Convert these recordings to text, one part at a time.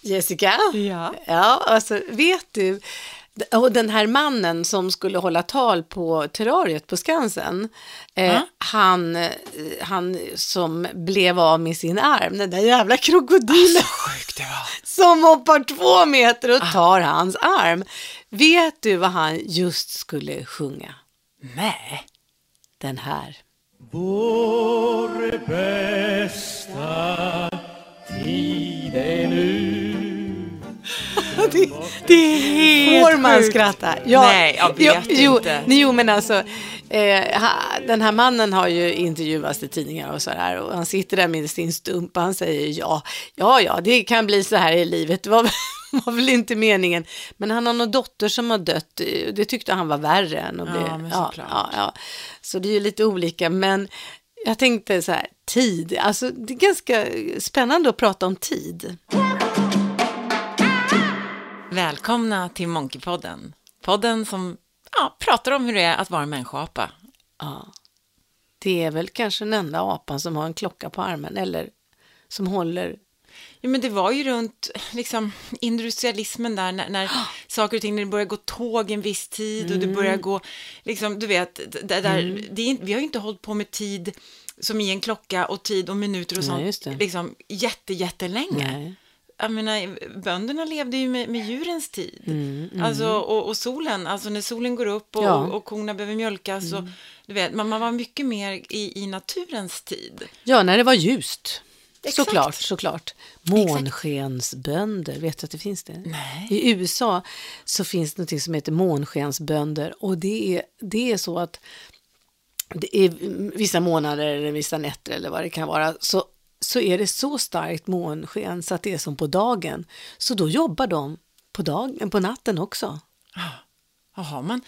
Jessica? Ja. Ja, alltså vet du, och den här mannen som skulle hålla tal på terrariet på Skansen, eh, Ja. han, eh, han som blev av med sin arm, den där jävla krokodilen var. som hoppar två meter och tar hans arm. Vet du vad han just skulle sjunga? Nej. Den här. Vår bästa tid är nu Det, det är helt Får man skratta? Nej, jag vet jo, jo, inte. nej, Jo, men alltså, eh, ha, den här mannen har ju intervjuats i tidningar och sådär och han sitter där med sin stump och han säger ja, ja, ja, det kan bli så här i livet. Det var, var väl inte meningen. Men han har någon dotter som har dött. Det tyckte han var värre än att Ja, bli. men ja, ja, ja. Så det är ju lite olika, men jag tänkte så här, tid, alltså det är ganska spännande att prata om tid. Välkomna till Monkeypodden. Podden som ja, pratar om hur det är att vara en människoapa. Ja. Det är väl kanske den enda apan som har en klocka på armen eller som håller... Ja, men det var ju runt liksom, industrialismen där, när, när saker och ting, när det började gå tåg en viss tid och det började Mm. gå, liksom, du vet, där, där, det är, vi har ju inte hållit på med tid som i en klocka och tid och minuter och Nej, sånt, det. liksom jätte, jättelänge. Nej. Jag menar, bönderna levde ju med, med djurens tid. Alltså, och, och solen, alltså när solen går upp och, Mm, Ja. Mm. och, och korna behöver mjölkas. Och, du vet, man, man var mycket mer i, i naturens tid. Ja, när det var ljust. Exakt. Såklart, såklart. Månskensbönder, vet du att det finns det? Nej. I USA så finns det något som heter månskensbönder och det är, det är så att det är vissa månader eller vissa nätter eller vad det kan vara så, så är det så starkt månsken så att det är som på dagen. Så då jobbar de på, dagen, på natten också. Och har man,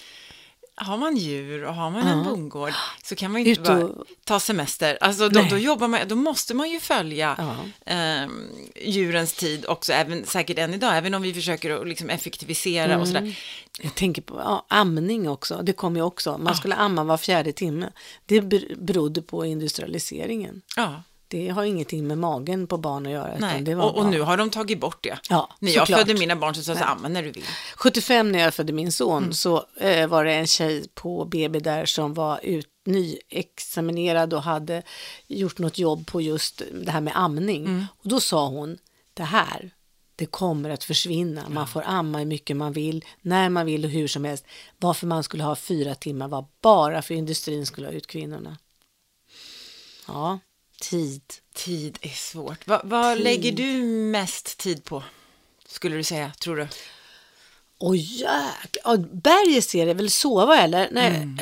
har man djur och har man en Ja. bondgård så kan man ju inte och- bara ta semester. Alltså då, då, jobbar man, då måste man ju följa Ja. ehm, djurens tid också, även, säkert än idag, även om vi försöker att liksom effektivisera och sådär. Jag tänker på ja, amning också, det kom ju också. Man skulle amma var fjärde timme. Det ber- berodde på industrialiseringen. Ja, Det har ingenting med magen på barn att göra. Nej. Och, och nu har de tagit bort det. Ja, När jag såklart. födde mina barn så sa jag amma när du vill. 75 när jag födde min son Mm. så eh, var det en tjej på BB där som var ut, nyexaminerad och hade gjort något jobb på just det här med amning. Mm. Och då sa hon, det här, det kommer att försvinna. Man får amma hur mycket man vill, när man vill och hur som helst. Varför man skulle ha fyra timmar var bara för industrin skulle ha ut kvinnorna. Ja, tid. Tid är svårt. Va, vad Tid. lägger du mest tid på, skulle du säga, tror du? Oj, jäklar. Ja, Bergis är det väl sova eller? Nej, Mm.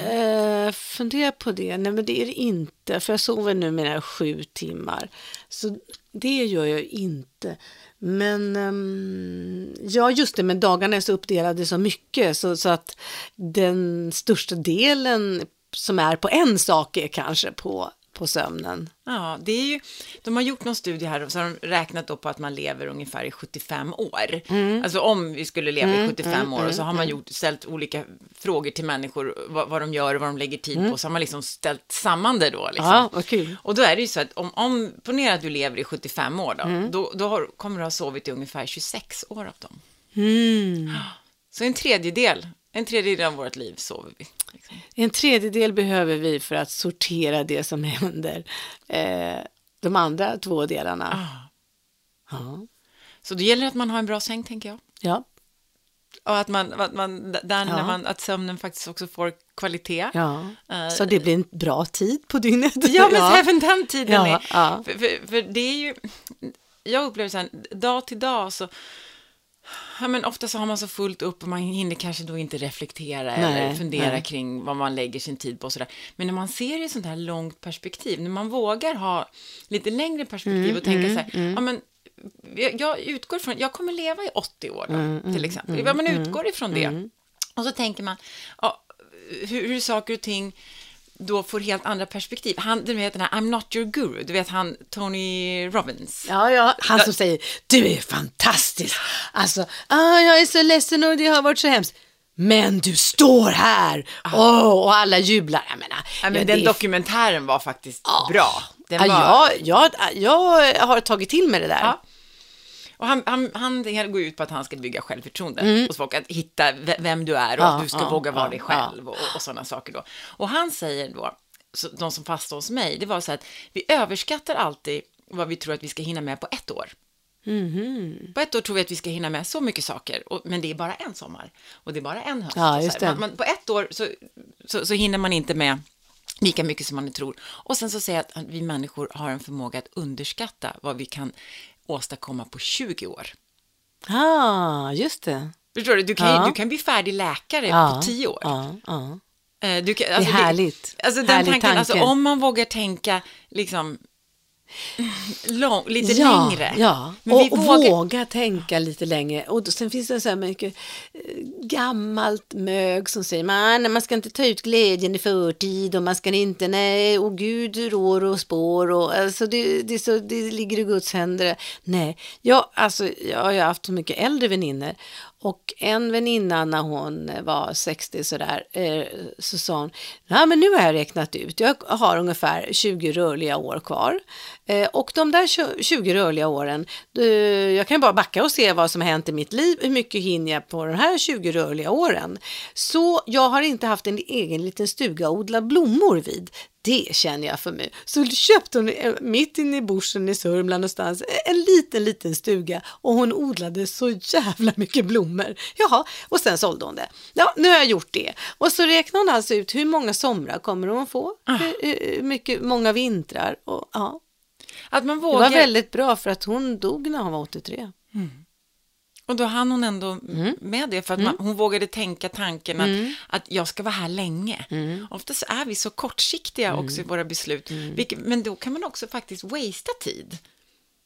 eh, fundera på det. Nej, men det är det inte. För jag sover nu mina sju timmar. Så det gör jag inte. Men ehm, ja, just det, men dagarna är så uppdelade så mycket så, så att den största delen som är på en sak är kanske på, på sömnen. Ja, det är ju, de har gjort någon studie här och så har de räknat då på att man lever ungefär i 75 år. Alltså om vi skulle leva i 75 år och så har man gjort, ställt olika frågor till människor, vad, vad de gör och vad de lägger tid på, så har man liksom ställt samman det då. Liksom. Ja, kul. Och då är det ju så att om, om ponera att du lever i 75 år då, då, då har, kommer du ha sovit i ungefär 26 år av dem. Mm. Så en tredjedel, en tredjedel av vårt liv sover vi. Liksom. En tredjedel behöver vi för att sortera det som händer. Eh, de andra två delarna. Ja. Så då gäller det att man har en bra säng, tänker jag. Ja. Och att, man, att, man, där Ja. när man, att sömnen faktiskt också får kvalitet. ja. Eh, Så det blir en bra tid på dygnet. Ja, men även den tiden Ja, är... ja. För, för, för det är ju... Jag upplever så här, dag till dag så... Ja, men ofta så har man så fullt upp och man hinner kanske då inte reflektera eller Nej, fundera nej. kring vad man lägger sin tid på och sådär. Men när man ser det i sånt här långt perspektiv, när man vågar ha lite längre perspektiv Mm, och tänka så här, ja men jag, utgår från, jag kommer leva i 80 år då, Mm, till exempel. ja, men utgår ifrån det. Och så tänker man, ja, hur, hur saker och ting då får helt andra perspektiv. Han, du vet den här I'm not your guru, du vet han Tony Robbins. Ja, ja, han som säger du är fantastisk. Alltså, ah, jag är så ledsen och det har varit så hemskt. Men du står här! Åh, och alla jublar. Jag menar, Ja, men ja, den är dokumentären var faktiskt bra. Den Ja, var, jag, jag, jag har tagit till mig det där. Ja. Och han, han, han går ut på att han ska bygga självförtroende hos folk, att hitta vem du är och Ja, att du ska ja, våga vara ja, dig själv och, och sådana saker då. Och han säger då, de som fastnade hos mig, det var så att vi överskattar alltid vad vi tror att vi ska hinna med på ett år. På ett år tror vi att vi ska hinna med så mycket saker, och, men det är bara en sommar och det är bara en höst. Ja. Man, man, på ett år så, så, så hinner man inte med lika mycket som man tror. Och sen så säger jag att vi människor har en förmåga att underskatta vad vi kan åstadkomma på 20 år. Ah, just det. Förstår du? Du kan, Ja. du kan bli färdig läkare Ja, på 10 år. Ja. Eh, Du kan, Det är härligt. alltså den Härlig tanken, alltså om man vågar tänka liksom lång, lite ja, längre. Ja, Men och, vågar- våga tänka lite längre. Och då, sen finns det så här mycket eh, gammalt mög som säger man, man ska inte ta ut glädjen i förtid och man ska inte, nej, och Gud rår och spår och alltså det, det, så, det ligger i Guds händer. Nej, jag, alltså, jag har ju haft så mycket äldre väninnor och en väninna när hon var 60 sådär, eh, så sa hon, nej men nu har jag räknat ut, jag har ungefär 20 rörliga år kvar. Eh, och de där 20 rörliga åren, eh, jag kan ju bara backa och se vad som har hänt i mitt liv, hur mycket hinner jag på de här 20 rörliga åren. Så jag har inte haft en egen liten stuga att odla blommor vid. Det känner jag för mig. Så köpte hon eh, mitt inne i bushen i Sörmland någonstans en liten, liten stuga och hon odlade så jävla mycket blommor. Jaha, och sen sålde hon det. Ja, nu har jag gjort det. Och så räknade hon alltså ut hur många somrar kommer hon få, hur, hur mycket, många vintrar. Och, ja. Att man Det vågar, var väldigt bra för att hon dog när hon var 83. Och då hann hon ändå Mm. med det, för att man, hon vågade tänka tanken att, att jag ska vara här länge. Mm. Oftast är vi så kortsiktiga också i våra beslut, vilket, men då kan man också faktiskt wastea tid.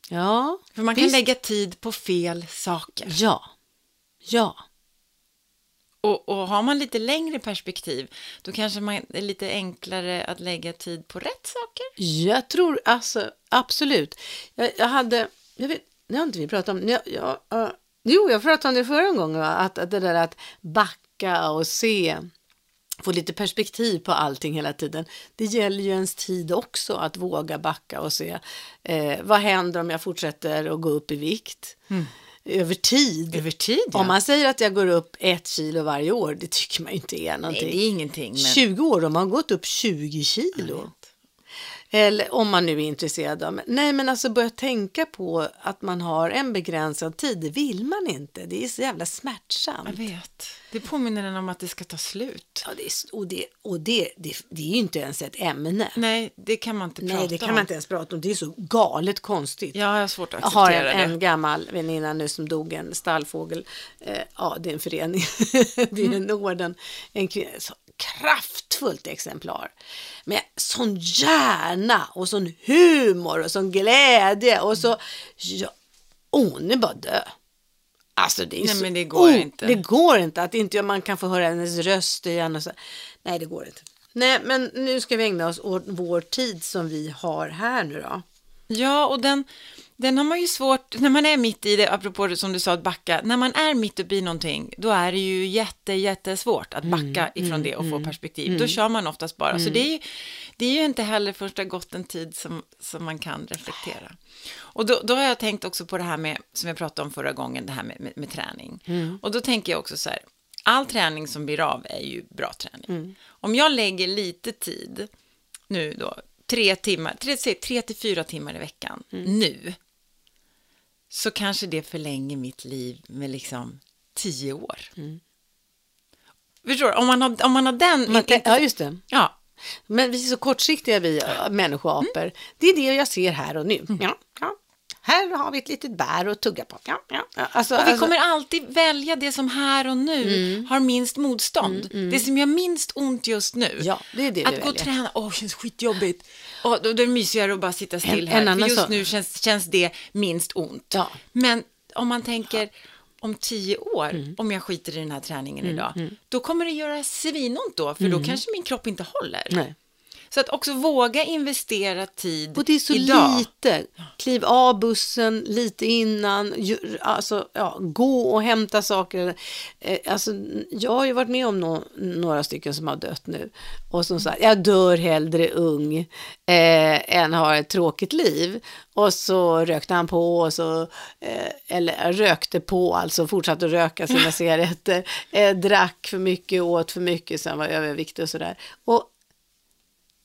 Ja, För man kan visst. lägga tid på fel saker. Ja, ja. Och, och har man lite längre perspektiv, då kanske man är lite enklare att lägga tid på rätt saker. Jag tror alltså absolut. Jag, jag hade, jag vet, det har inte vi pratat om. Jag, jag, uh, jo, jag pratade om det förra gången, va? Att, att det där att backa och se, få lite perspektiv på allting hela tiden. Det gäller ju ens tid också, att våga backa och se eh, vad händer om jag fortsätter att gå upp i vikt över tid. Över tid, ja. Om man säger att jag går upp ett kilo varje år, det tycker man ju inte är Nej, någonting. det är ingenting. Men... 20 år, de har gått upp 20 kilo. Eller om man nu är intresserad av. Nej, men alltså börja tänka på att man har en begränsad tid. Det vill man inte. Det är så jävla smärtsamt. Jag vet. Det påminner en om att det ska ta slut. Ja, det är, och det, och det, det, det är ju inte ens ett ämne. Nej, det kan man inte prata Nej, det kan om. man inte ens prata om. Det är så galet konstigt. Ja, jag har svårt att Jag har acceptera en, det. en gammal väninna nu som dog, en stallfågel. Eh, ja, det är en förening. det är en orden. En kvinna, så kraftfullt exemplar. Med sån hjärna och sån humor och sån glädje och så, ja, hon är bara död. Alltså det är Nej, så, men det går inte. Det går inte att inte man kan få höra hennes röst igen och så. Nej, det går inte. Nej, men nu ska vi ägna oss åt vår tid som vi har här nu då. Ja, och den, den har man ju svårt, när man är mitt i det, apropå det som du sa att backa, när man är mitt uppe i någonting, då är det ju jätte, jättesvårt att Mm, backa ifrån det och få perspektiv. Då kör man oftast bara. Så det är, ju, det är ju inte heller först det har gått en tid som, som man kan reflektera. Och då, då har jag tänkt också på det här med, som jag pratade om förra gången, det här med, med, med träning. Mm. Och då tänker jag också så här, all träning som blir av är ju bra träning. Mm. Om jag lägger lite tid, nu då, tre timmar, tre, tre till fyra timmar i veckan, Mm. nu, så kanske det förlänger mitt liv med liksom tio år. Förstår du? Om man har, om man har den... Mm. Man, inte- ja, just det. ja, Men vi är så kortsiktiga vi äh, människoapor. Det är det jag ser här och nu. Ja, ja. Här har vi ett litet bär att tugga på. Ja, ja. Alltså, och vi alltså, kommer alltid välja det som här och nu har minst motstånd. Det som gör minst ont just nu. Ja, det är det Att gå och träna, åh, det känns skitjobbigt. Och då, då är det mysigare att bara sitta still En- här. en för just sak- nu känns, känns det minst ont. Ja. Men om man tänker om tio år, Mm. om jag skiter i den här träningen idag, då kommer det göra svinont då, för då kanske min kropp inte håller. Nej. Så att också våga investera tid Och det är så idag. lite. Kliv av bussen lite innan, alltså, ja, gå och hämta saker. Eh, Alltså, jag har ju varit med om nå- några stycken som har dött nu och som sagt, jag dör hellre ung eh, än har ett tråkigt liv. Och så rökte han på och så, eh, eller rökte på, alltså fortsatte att röka sina cigaretter, eh, drack för mycket, åt för mycket, sen var överviktig och sådär. Och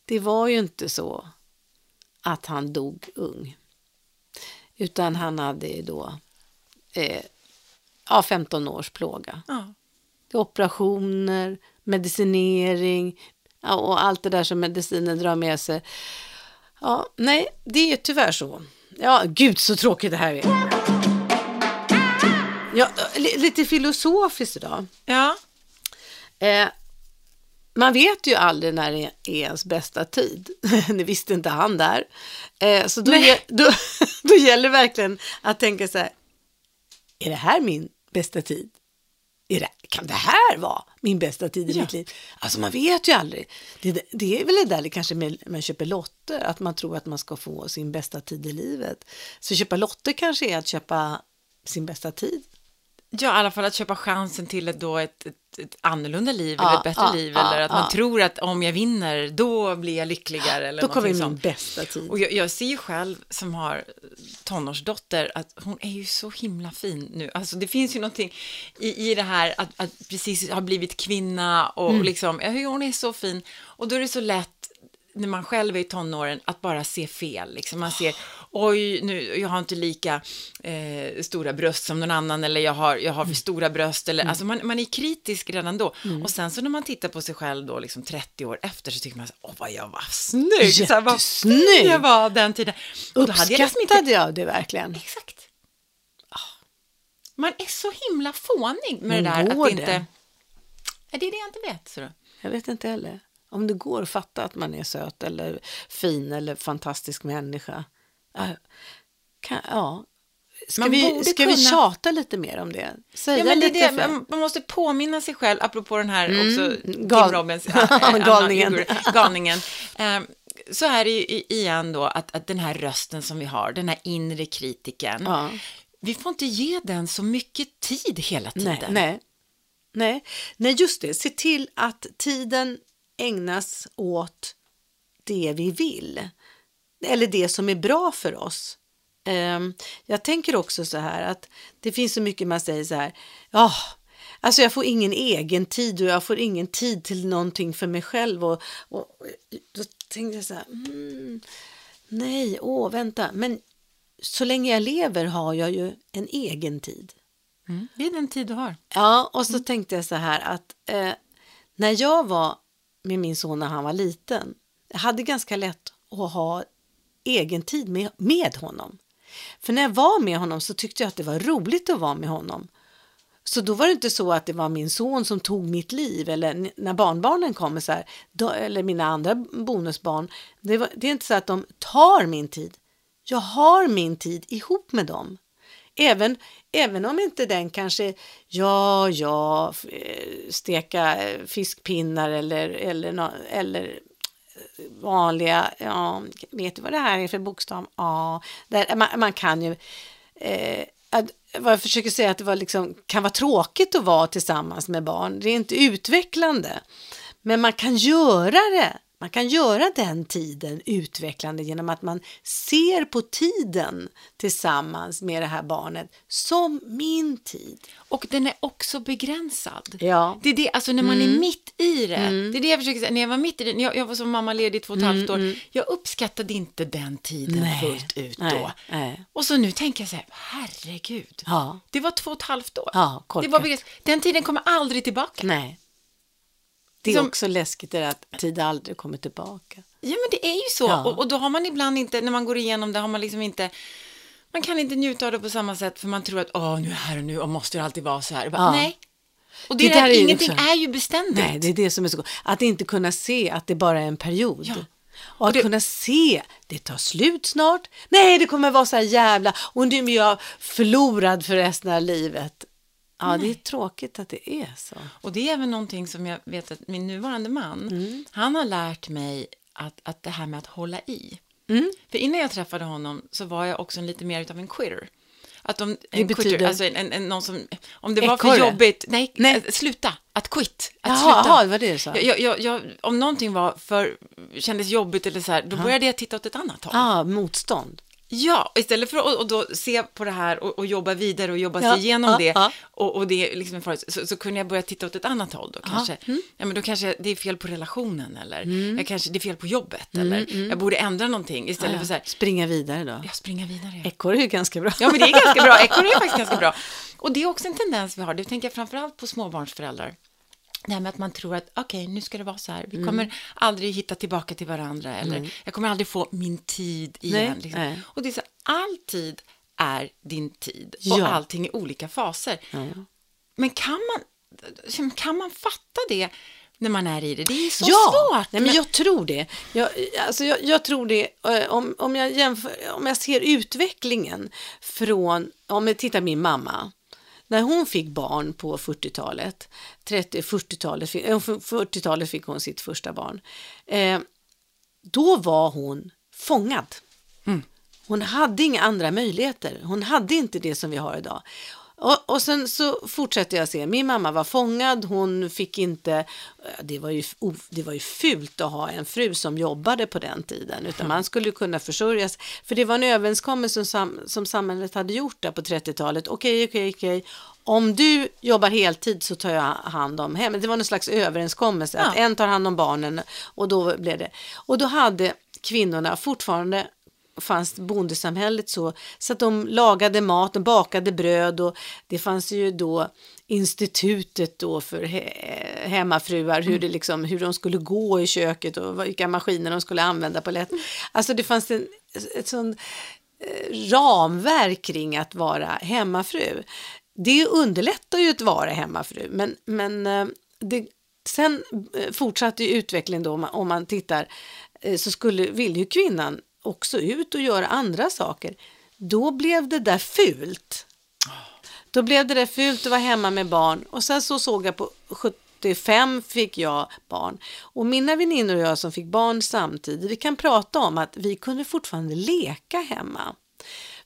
det var ju inte så att han dog ung. Utan han hade ju då eh, ja, 15 års plåga. Ja. Operationer, medicinering ja, och allt det där som medicinen drar med sig. Ja, nej, det är tyvärr så. Ja, gud så tråkigt det här är. Ja, li- lite filosofiskt idag. ja. Eh, man vet ju aldrig när det är ens bästa tid. det visste inte han där. Eh, så då, då, då gäller det verkligen att tänka så här. Är det här min bästa tid? Det, kan det här vara min bästa tid i Ja. mitt liv? Alltså man vet ju aldrig. Det, det är väl det där det kanske med, man köper lotter, att man tror att man ska få sin bästa tid i livet. Så köpa lotter kanske är att köpa sin bästa tid. Ja, i alla fall att köpa chansen till ett, då ett, ett, ett annorlunda liv Ja, eller ett bättre ja, liv. ja, eller att man tror att om jag vinner, då blir jag lyckligare. Eller Då kommer min sånt. bästa tid. Och jag, jag ser ju själv som har tonårsdotter att hon är ju så himla fin nu. Alltså det finns ju någonting i, i det här att, att precis ha blivit kvinna och Mm. liksom, hon är så fin. Och då är det så lätt när man själv är i tonåren att bara se fel. Liksom. Man ser, oj, nu, jag har inte lika eh, stora bröst som någon annan eller jag har, jag har Mm. för stora bröst. Eller, Alltså man, man är kritisk redan då. Och sen så när man tittar på sig själv då, liksom 30 år efter, så tycker man, så, åh vad jag var snygg. Så här, Jättesnygg. jag var den tiden. Och då hade jag liksom inte jag det verkligen? Exakt. Ah. Man är så himla fånig med Men det där. att det det? inte... Ja, det är det jag inte vet. Så då. Jag vet inte heller. Om det går att fatta att man är söt eller fin eller fantastisk människa. Ja, kan, ja. Ska, Man vi, ska vi kunna- tjata lite mer om det? Säga Ja, men det lite det. för- Man, måste påminna sig själv, apropå den här också, Tim gal- Robbins, ja, eh, Anna Galningen. Galningen. Eh, så är det ju igen då att, att den här rösten som vi har, den här inre kritiken, Ja. vi får inte ge den så mycket tid hela tiden. Nej, nej. Nej. nej, just det. Se till att tiden ägnas åt det vi vill. Eller det som är bra för oss. Ehm, jag tänker också så här att det finns så mycket man säger så här. Ja, alltså jag får ingen egen tid och jag får ingen tid till någonting för mig själv. Och, och då tänkte jag så här. Mm, nej, åh, vänta. Men så länge jag lever har jag ju en egen tid. Mm. Det är den tid du har. Ja, och så tänkte jag så här att eh, när jag var med min son när han var liten, jag hade ganska lätt att ha egen tid med, med honom. För när jag var med honom så tyckte jag att det var roligt att vara med honom. Så då var det inte så att det var min son som tog mitt liv eller när barnbarnen kommer så här, då, eller mina andra bonusbarn. Det, var, det är inte så att de tar min tid. Jag har min tid ihop med dem. Även, även om inte den kanske, ja, ja, eh, steka eh, fiskpinnar eller, eller, eller eh, vanliga, ja, vet du vad det här är för bokstav? Ja, där, man, man kan ju, eh, att, vad jag försöker säga att det var liksom, kan vara tråkigt att vara tillsammans med barn. Det är inte utvecklande. Men man kan göra det. Man kan göra den tiden utvecklande genom att man ser på tiden tillsammans med det här barnet som min tid. Och den är också begränsad. Ja. Det är det, alltså när man är mitt i det. Det är det jag försöker säga, när jag var mitt i det, jag, jag var som mamma ledig i två och ett halvt år, jag uppskattade inte den tiden Nej, fullt ut då. nej. Och så nu tänker jag så här, herregud, Ja. det var två och ett halvt år. Ja, det var begränsat. Den tiden kommer aldrig tillbaka. Nej. Det är Som- också läskigt det där att tid aldrig kommer tillbaka. Ja, men det är ju så. Ja. Och, och då har man ibland inte, när man går igenom det, har man liksom inte, man kan inte njuta av det på samma sätt, för man tror att, åh, nu är det här och nu, och måste det alltid vara så här. Bara, Ja. Nej. Och det, Det där, är ju ingenting också- är ju beständigt. Nej, det är det som är så gott. Att inte kunna se att det bara är en period. Ja. Och att kunna se, det tar slut snart. Nej, det kommer vara så här jävla, och nu är jag förlorad för resten av livet. Ja, det är tråkigt att det är så. Och det är även någonting som jag vet att min nuvarande man, Mm. han har lärt mig att, att det här med att hålla i. Mm. För innan jag träffade honom så var jag också en lite mer av en quitter. Att om, Det en betyder? quitter, alltså en, en, en, någon som, om det var för Ekorre? jobbigt, nej, Nej. eh, sluta, att quit, att Jaha, sluta. jaha, det var det du sa. Jag, jag, jag, jag, om någonting var för, kändes jobbigt eller så här, då började jag titta åt ett annat håll. Ah, motstånd. Ja, istället för att och då se på det här och, och jobba vidare och jobba Ja, sig igenom ja, det ja. och, och det är liksom farligt, så, så kunde jag börja titta åt ett annat håll då kanske. Mm. Ja, men då kanske det är fel på relationen eller jag kanske det är fel på jobbet eller jag borde ändra någonting istället Mm, Ja, för så här, Springa vidare då. jag springer vidare. Ekorre är ju ganska bra. Ja, men det är ganska bra. Ekorre är faktiskt ganska bra. Och det är också en tendens vi har, det tänker jag framförallt på småbarnsföräldrar. Det här med att man tror att okej, nu ska det vara så här. Vi kommer Mm. aldrig hitta tillbaka till varandra eller jag kommer aldrig få min tid igen. Nej, liksom. nej. Och det är så all tid är din tid och Ja. allting i olika faser. Men kan man, kan man fatta det när man är i det? Det är så svårt. Nej, men jag tror det. Jag, alltså jag, jag tror det, eh, om, om, jag jämför, om jag ser utvecklingen från, om jag tittar min mamma, när hon fick barn på 40-talet, 30-40-talet, fick- eh, 40-talet fick hon sitt första barn, eh, då var hon fångad. Hon hade inga andra möjligheter. Hon hade inte det som vi har idag. Och, och sen så fortsätter jag se, min mamma var fångad, hon fick inte, det var, ju, det var ju fult att ha en fru som jobbade på den tiden, utan man skulle kunna försörjas, för det var en överenskommelse som, som samhället hade gjort där på 30-talet, okej, okej, okej, om du jobbar heltid så tar jag hand om hemmet, det var någon slags överenskommelse, att Ja. en tar hand om barnen och då blev det, och då hade kvinnorna fortfarande fanns bondesamhället så, så att de lagade mat och bakade bröd och det fanns ju då institutet då för he hemmafruar, hur, det liksom, hur de skulle gå i köket och vilka maskiner de skulle använda på lätt. Alltså det fanns en, ett sånt eh, ramverk kring att vara hemmafru. Det underlättar ju att vara hemmafru, men, men eh, det, sen eh, fortsatte ju utvecklingen då, om man, om man tittar, så skulle, ville ju kvinnan också ut och göra andra saker. Då blev det där fult. Då blev det där fult att vara hemma med barn och sen så såg jag på 75 fick jag barn och mina väninnor och jag som fick barn samtidigt, vi kan prata om att vi kunde fortfarande leka hemma.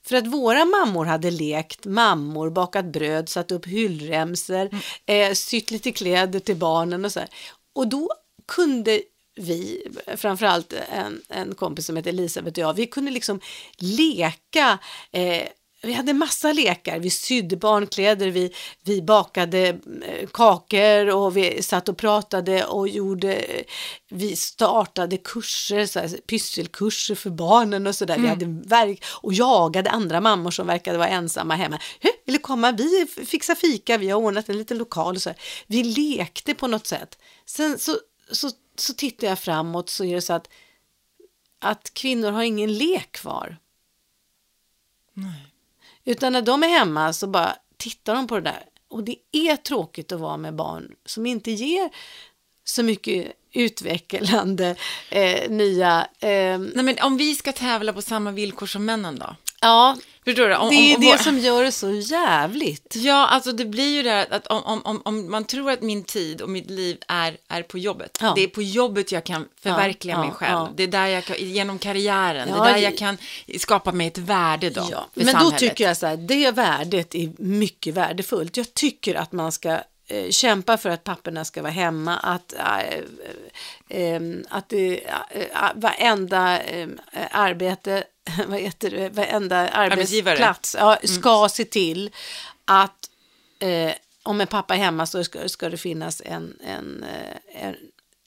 För att våra mammor hade lekt mammor, bakat bröd, satt upp hyllremsor, eh, sytt lite kläder till barnen och så här. Och då kunde vi, framförallt en, en kompis som heter Elisabeth och jag, vi kunde liksom leka eh, vi hade massa lekar, vi sydde barnkläder, vi, vi bakade eh, kakor och vi satt och pratade och gjorde, eh, vi startade kurser, så här, pysselkurser för barnen och sådär. Vi hade verk och jagade andra mammor som verkade vara ensamma hemma. Du komma? Vi fixar fika, vi har ordnat en liten lokal och så här. Vi lekte på något sätt. Sen så, så, så tittar jag framåt så är det så att, att kvinnor har ingen lek kvar. Utan när de är hemma så bara tittar de på det där. Och det är tråkigt att vara med barn som inte ger så mycket utvecklande eh, nya... Eh, Nej, men om vi ska tävla på samma villkor som männen då? ja, Förstår du? Om, det är om, om det som gör det så jävligt. Ja, alltså det blir ju det här att om, om, om, man tror att min tid och mitt liv är, är på jobbet. Ja. Det är på jobbet jag kan förverkliga Ja, mig själv. ja. Det är där jag kan, genom karriären, det är där jag kan skapa mig ett värde då. Men då samhället. tycker jag så här, det värdet är mycket värdefullt. Jag tycker att man ska eh, kämpa för att papporna ska vara hemma, att, eh, eh, att det, eh, varenda eh, arbete, vad heter det, varenda arbetsplats ja, ska se till att eh, om en pappa är hemma så ska, ska det finnas en, en, eh, en,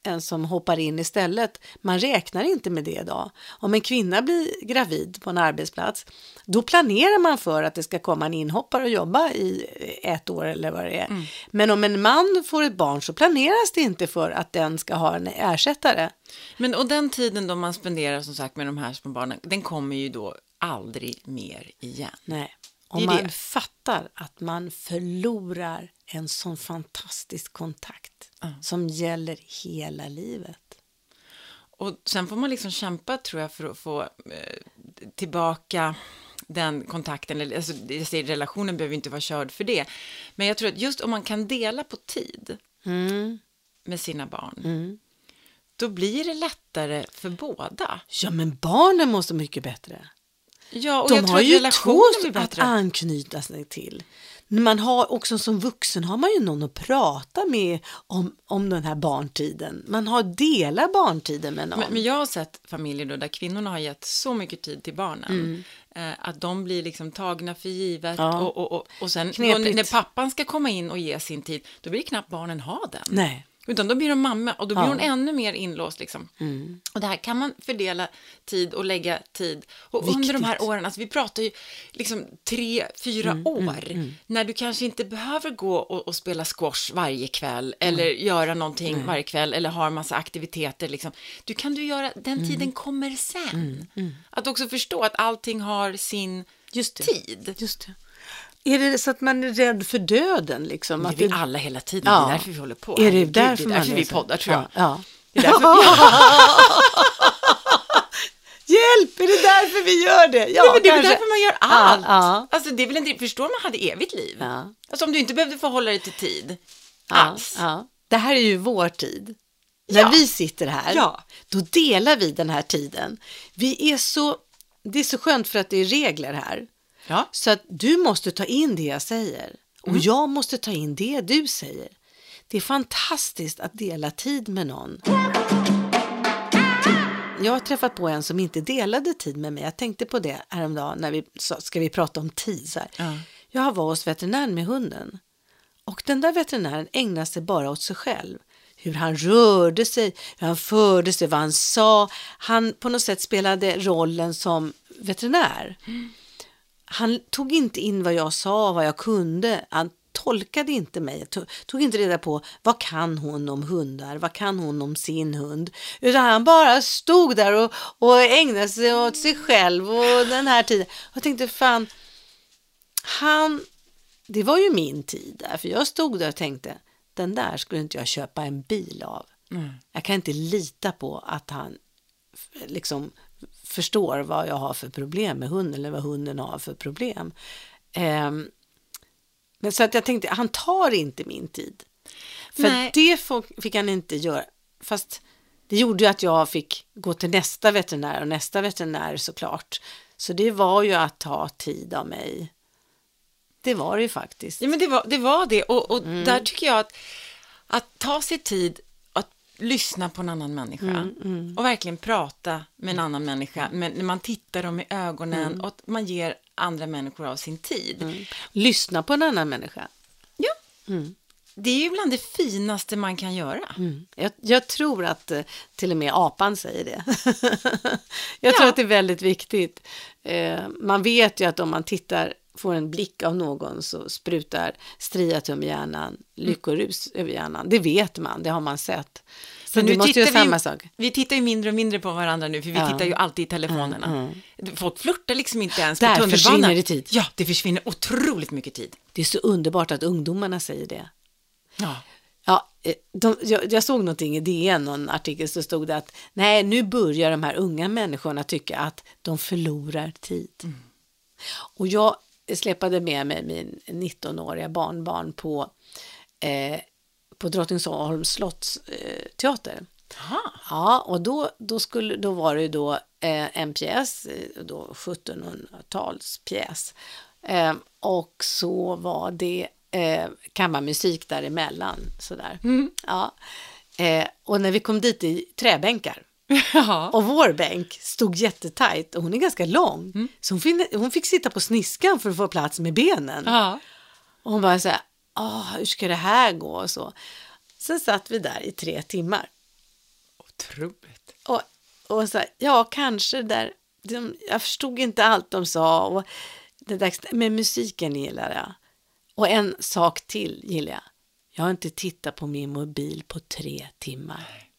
en som hoppar in istället. Man räknar inte med det idag. Om en kvinna blir gravid på en arbetsplats, då planerar man för att det ska komma en inhoppare och jobba i ett år eller vad det är. Men om en man får ett barn så planeras det inte för att den ska ha en ersättare. Men och den tiden då man spenderar som sagt med de här små barnen, den kommer ju då aldrig mer igen. Nej. Om man det. fattar att man förlorar en sån fantastisk kontakt som gäller hela livet. Och sen får man liksom kämpa tror jag för att få eh, tillbaka den kontakten, eller, alltså, jag säger, relationen behöver inte vara körd för det. Men jag tror att just om man kan dela på tid Mm. med sina barn, Mm. då blir det lättare för båda. Ja, men barnen måste mycket bättre. Ja, och De jag har ju två att anknyta sig till. Man har också som vuxen har man ju någon att prata med om, om den här barntiden. Man har delat barntiden med någon. Men, men jag har sett familjer då där kvinnorna har gett så mycket tid till barnen. Eh, att de blir liksom tagna för givet. Mm. Ja. Och, och, och, och sen Knepigt. när pappan ska komma in och ge sin tid, då blir det knappt barnen ha den. Nej. Utan då blir de mamma och då blir Ja. hon ännu mer inlåst. Liksom. Mm. Och det här kan man fördela tid och lägga tid. Och under de här Viktigt. åren, alltså vi pratar ju liksom tre, fyra Mm, år, när du kanske inte behöver gå och, och spela squash varje kväll eller göra någonting varje kväll eller ha en massa aktiviteter. Liksom. Du kan du göra, den Mm. tiden kommer sen. Att också förstå att allting har sin Just tid. Just. Är det så att man är rädd för döden? Liksom? Det Att är vi det- alla hela tiden, Ja. det är därför vi håller på. Är det Herregud, därför, det är därför man vi poddar tror jag. Ja. ja. Det är därför, Hjälp, är det därför vi gör det? Ja, Ja, men det är väl kanske. därför man gör allt. Ja, Alltså, det är väl inte, förstår man hade evigt liv? Ja. Alltså om du inte behövde förhålla dig till tid alls. Det här är ju vår tid. När vi sitter här, då delar vi den här tiden. Vi är så, det är så skönt för att det är regler här. Ja. Så att du måste ta in det jag säger och Mm. jag måste ta in det du säger. Det är fantastiskt att dela tid med någon. Jag har träffat på en som inte delade tid med mig. Jag tänkte på det häromdagen när vi sa, ska vi prata om tid? Så. Ja. Jag var hos veterinären med hunden och den där veterinären ägnade sig bara åt sig själv. Hur han rörde sig, hur han förde sig, vad han sa. Han på något sätt spelade rollen som veterinär. Han tog inte in vad jag sa, vad jag kunde. Han tolkade inte mig, tog, tog inte reda på vad kan hon om hundar, vad kan hon om sin hund. Utan han bara stod där och, och ägnade sig åt sig själv och den här tiden. Jag tänkte fan, han, det var ju min tid där, för jag stod där och tänkte, den där skulle inte jag köpa en bil av. Jag kan inte lita på att han liksom förstår vad jag har för problem med hunden eller vad hunden har för problem. Ehm, men så att jag tänkte, han tar inte min tid. För Nej. det fick han inte göra. Fast det gjorde ju att jag fick gå till nästa veterinär och nästa veterinär såklart. Så det var ju att ta tid av mig. Det var det ju faktiskt. Ja, men det var det. Var det. Och, och Mm. där tycker jag att, att ta sig tid lyssna på en annan människa Mm, och verkligen prata med en annan människa, men när man tittar dem i ögonen Mm. och man ger andra människor av sin tid. Lyssna på en annan människa. Ja. Det är ju bland det finaste man kan göra. Mm. Jag, jag tror att eh, till och med apan säger det. jag tror Ja. att det är väldigt viktigt. Eh, man vet ju att om man tittar, får en blick av någon så sprutar striatum i hjärnan, lyckorus över hjärnan. Det vet man, det har man sett. Så nu måste tittar vi- samma sak. Vi tittar ju mindre och mindre på varandra nu, för vi Ja. tittar ju alltid i telefonerna. Folk flörtar liksom inte ens Där på tunnelbanan. försvinner det tid. Ja, det försvinner otroligt mycket tid. Det är så underbart att ungdomarna säger det. Ja. Ja, eh, de, jag, jag såg någonting i DN, någon artikel, så stod det att nej, nu börjar de här unga människorna tycka att de förlorar tid. Och jag släpade med mig min 19-åriga barnbarn på, eh, på Drottningholms slottsteater. Eh. Ja, och då, då, skulle, då var det ju då eh, en pjäs, eh, då 1700-talspjäs. Eh, och så var det eh, kammarmusik däremellan. Sådär. Ja. Eh, och när vi kom dit i träbänkar. Ja. Och vår bänk stod jättetajt och hon är ganska lång. Så hon fick, hon fick sitta på sniskan för att få plats med benen. ja. Och hon bara så här, "Åh, hur ska det här gå? Och så. Sen satt vi där i tre timmar. Otroligt. Och, och så här, ja, kanske där. De, jag förstod inte allt de sa. Och det där, men musiken gillar jag. Och en sak till gillar jag. Jag har inte tittat på min mobil på tre timmar.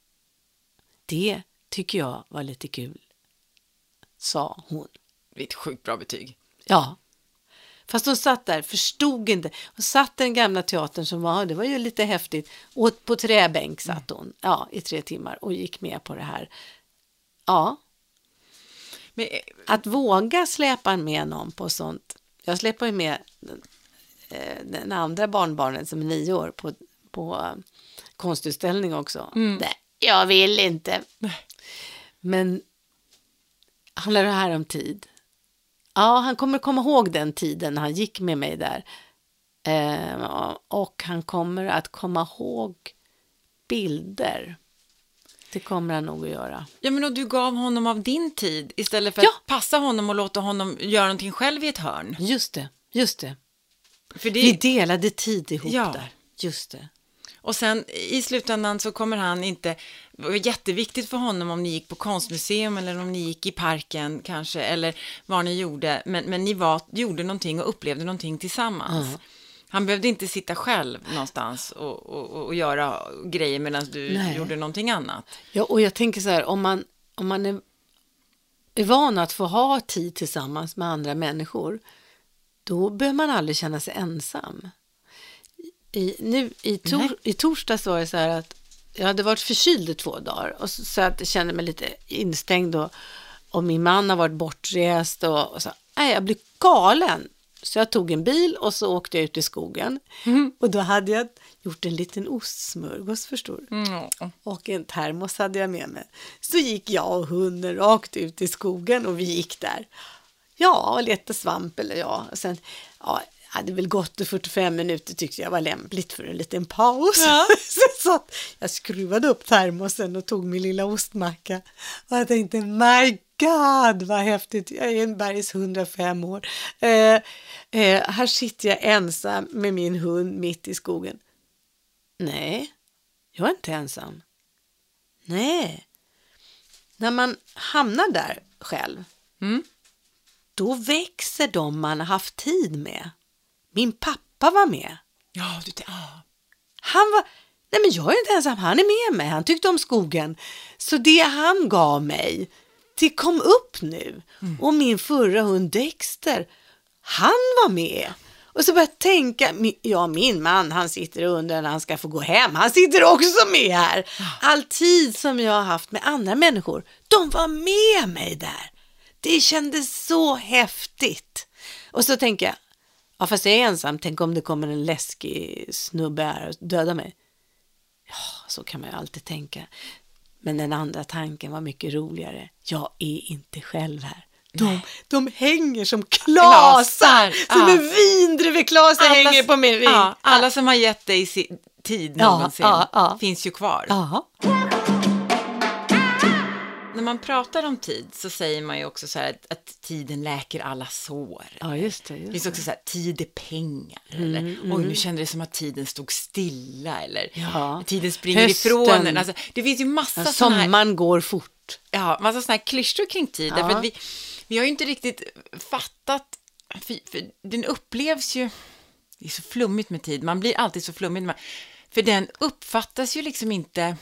Det tycker jag var lite kul, sa hon. Det är ett sjukt bra betyg. Ja. Fast hon satt där, förstod inte. Hon satt i den gamla teatern som var, det var ju lite häftigt. Och på träbänk satt hon, ja, i tre timmar och gick med på det här. Ja, Men, eh, att våga släpa med någon på sånt. Jag släpar ju med den, eh, den andra barnbarnet som är nio år på, på konstutställning också. Det, jag vill inte. Men handlar det här om tid? Ja, han kommer komma ihåg den tiden när han gick med mig där. Eh, och han kommer att komma ihåg bilder. Det kommer han nog att göra. Ja, men och du gav honom av din tid istället för Ja. att passa honom och låta honom göra någonting själv i ett hörn. Just det, just det. För det, Vi delade tid ihop Ja. där. Just det. Och sen i slutändan så kommer han inte, det var jätteviktigt för honom om ni gick på konstmuseum eller om ni gick i parken kanske, eller vad ni gjorde, men, men ni var, gjorde någonting och upplevde någonting tillsammans. Han behövde inte sitta själv någonstans och, och, och, och göra grejer medan du Nej. gjorde någonting annat. Ja, och jag tänker så här, om man, om man är, är van att få ha tid tillsammans med andra människor, då behöver man aldrig känna sig ensam. I, nu, i, Nej. tor, I torsdags var det så här att jag hade varit förkyld i två dagar och så, så att jag kände mig lite instängd och, och min man har varit bortrest och, och så, nej, jag blev galen. Så jag tog en bil och så åkte jag ut i skogen och då hade jag gjort en liten ostsmörgås förstår du. Mm. Och en termos hade jag med mig. Så gick jag och hunden rakt ut i skogen och vi gick där. Ja, och letade svamp eller ja. Och sen, ja, hade väl gått i 45 minuter tyckte jag var lämpligt för en liten paus. Ja. så jag skruvade upp termosen och tog min lilla ostmacka. Och jag tänkte, my God, vad häftigt. Jag är en bergs 105 år. Eh, eh, här sitter jag ensam med min hund mitt i skogen. Nej, jag är inte ensam. Nej. När man hamnar där själv, Mm. Då växer de man har haft tid med. Min pappa var med. Ja, du, ja. Han var, nej men jag är inte ensam, han är med mig, han tyckte om skogen. Så det han gav mig, det kom upp nu. Och min förra hund Dexter, han var med. Och så började jag tänka, ja min man han sitter undrar när han ska få gå hem, han sitter också med här. All tid som jag har haft med andra människor, de var med mig där. Det kändes så häftigt. Och så tänker jag, ja fast jag är ensam, tänk om det kommer en läskig snubbe här och dödar mig. Ja, så kan man ju alltid tänka. Men den andra tanken var mycket roligare. Jag är inte själv här. De, de hänger som klasar, Klasar, som ja. en vindruveklasar hänger på min ring. Ja, alla som har gett dig tid någonsin ja, ja. finns ju kvar. När man pratar om tid så säger man ju också så här att, att tiden läker alla sår. ja, just det. Det Just finns det. också så här, tid är pengar. Mm, eller, oj, nu kände det som att tiden stod stilla. Eller, Ja. tiden springer Hösten. ifrån en. Alltså, det finns ju massa Ja, sådana här, sommaren går fort. ja, massa såna här klyschor kring tid. Ja. Därför att vi, vi har ju inte riktigt fattat, för, för den upplevs ju, det är så flummigt med tid, man blir alltid så flummig. För den uppfattas ju liksom inte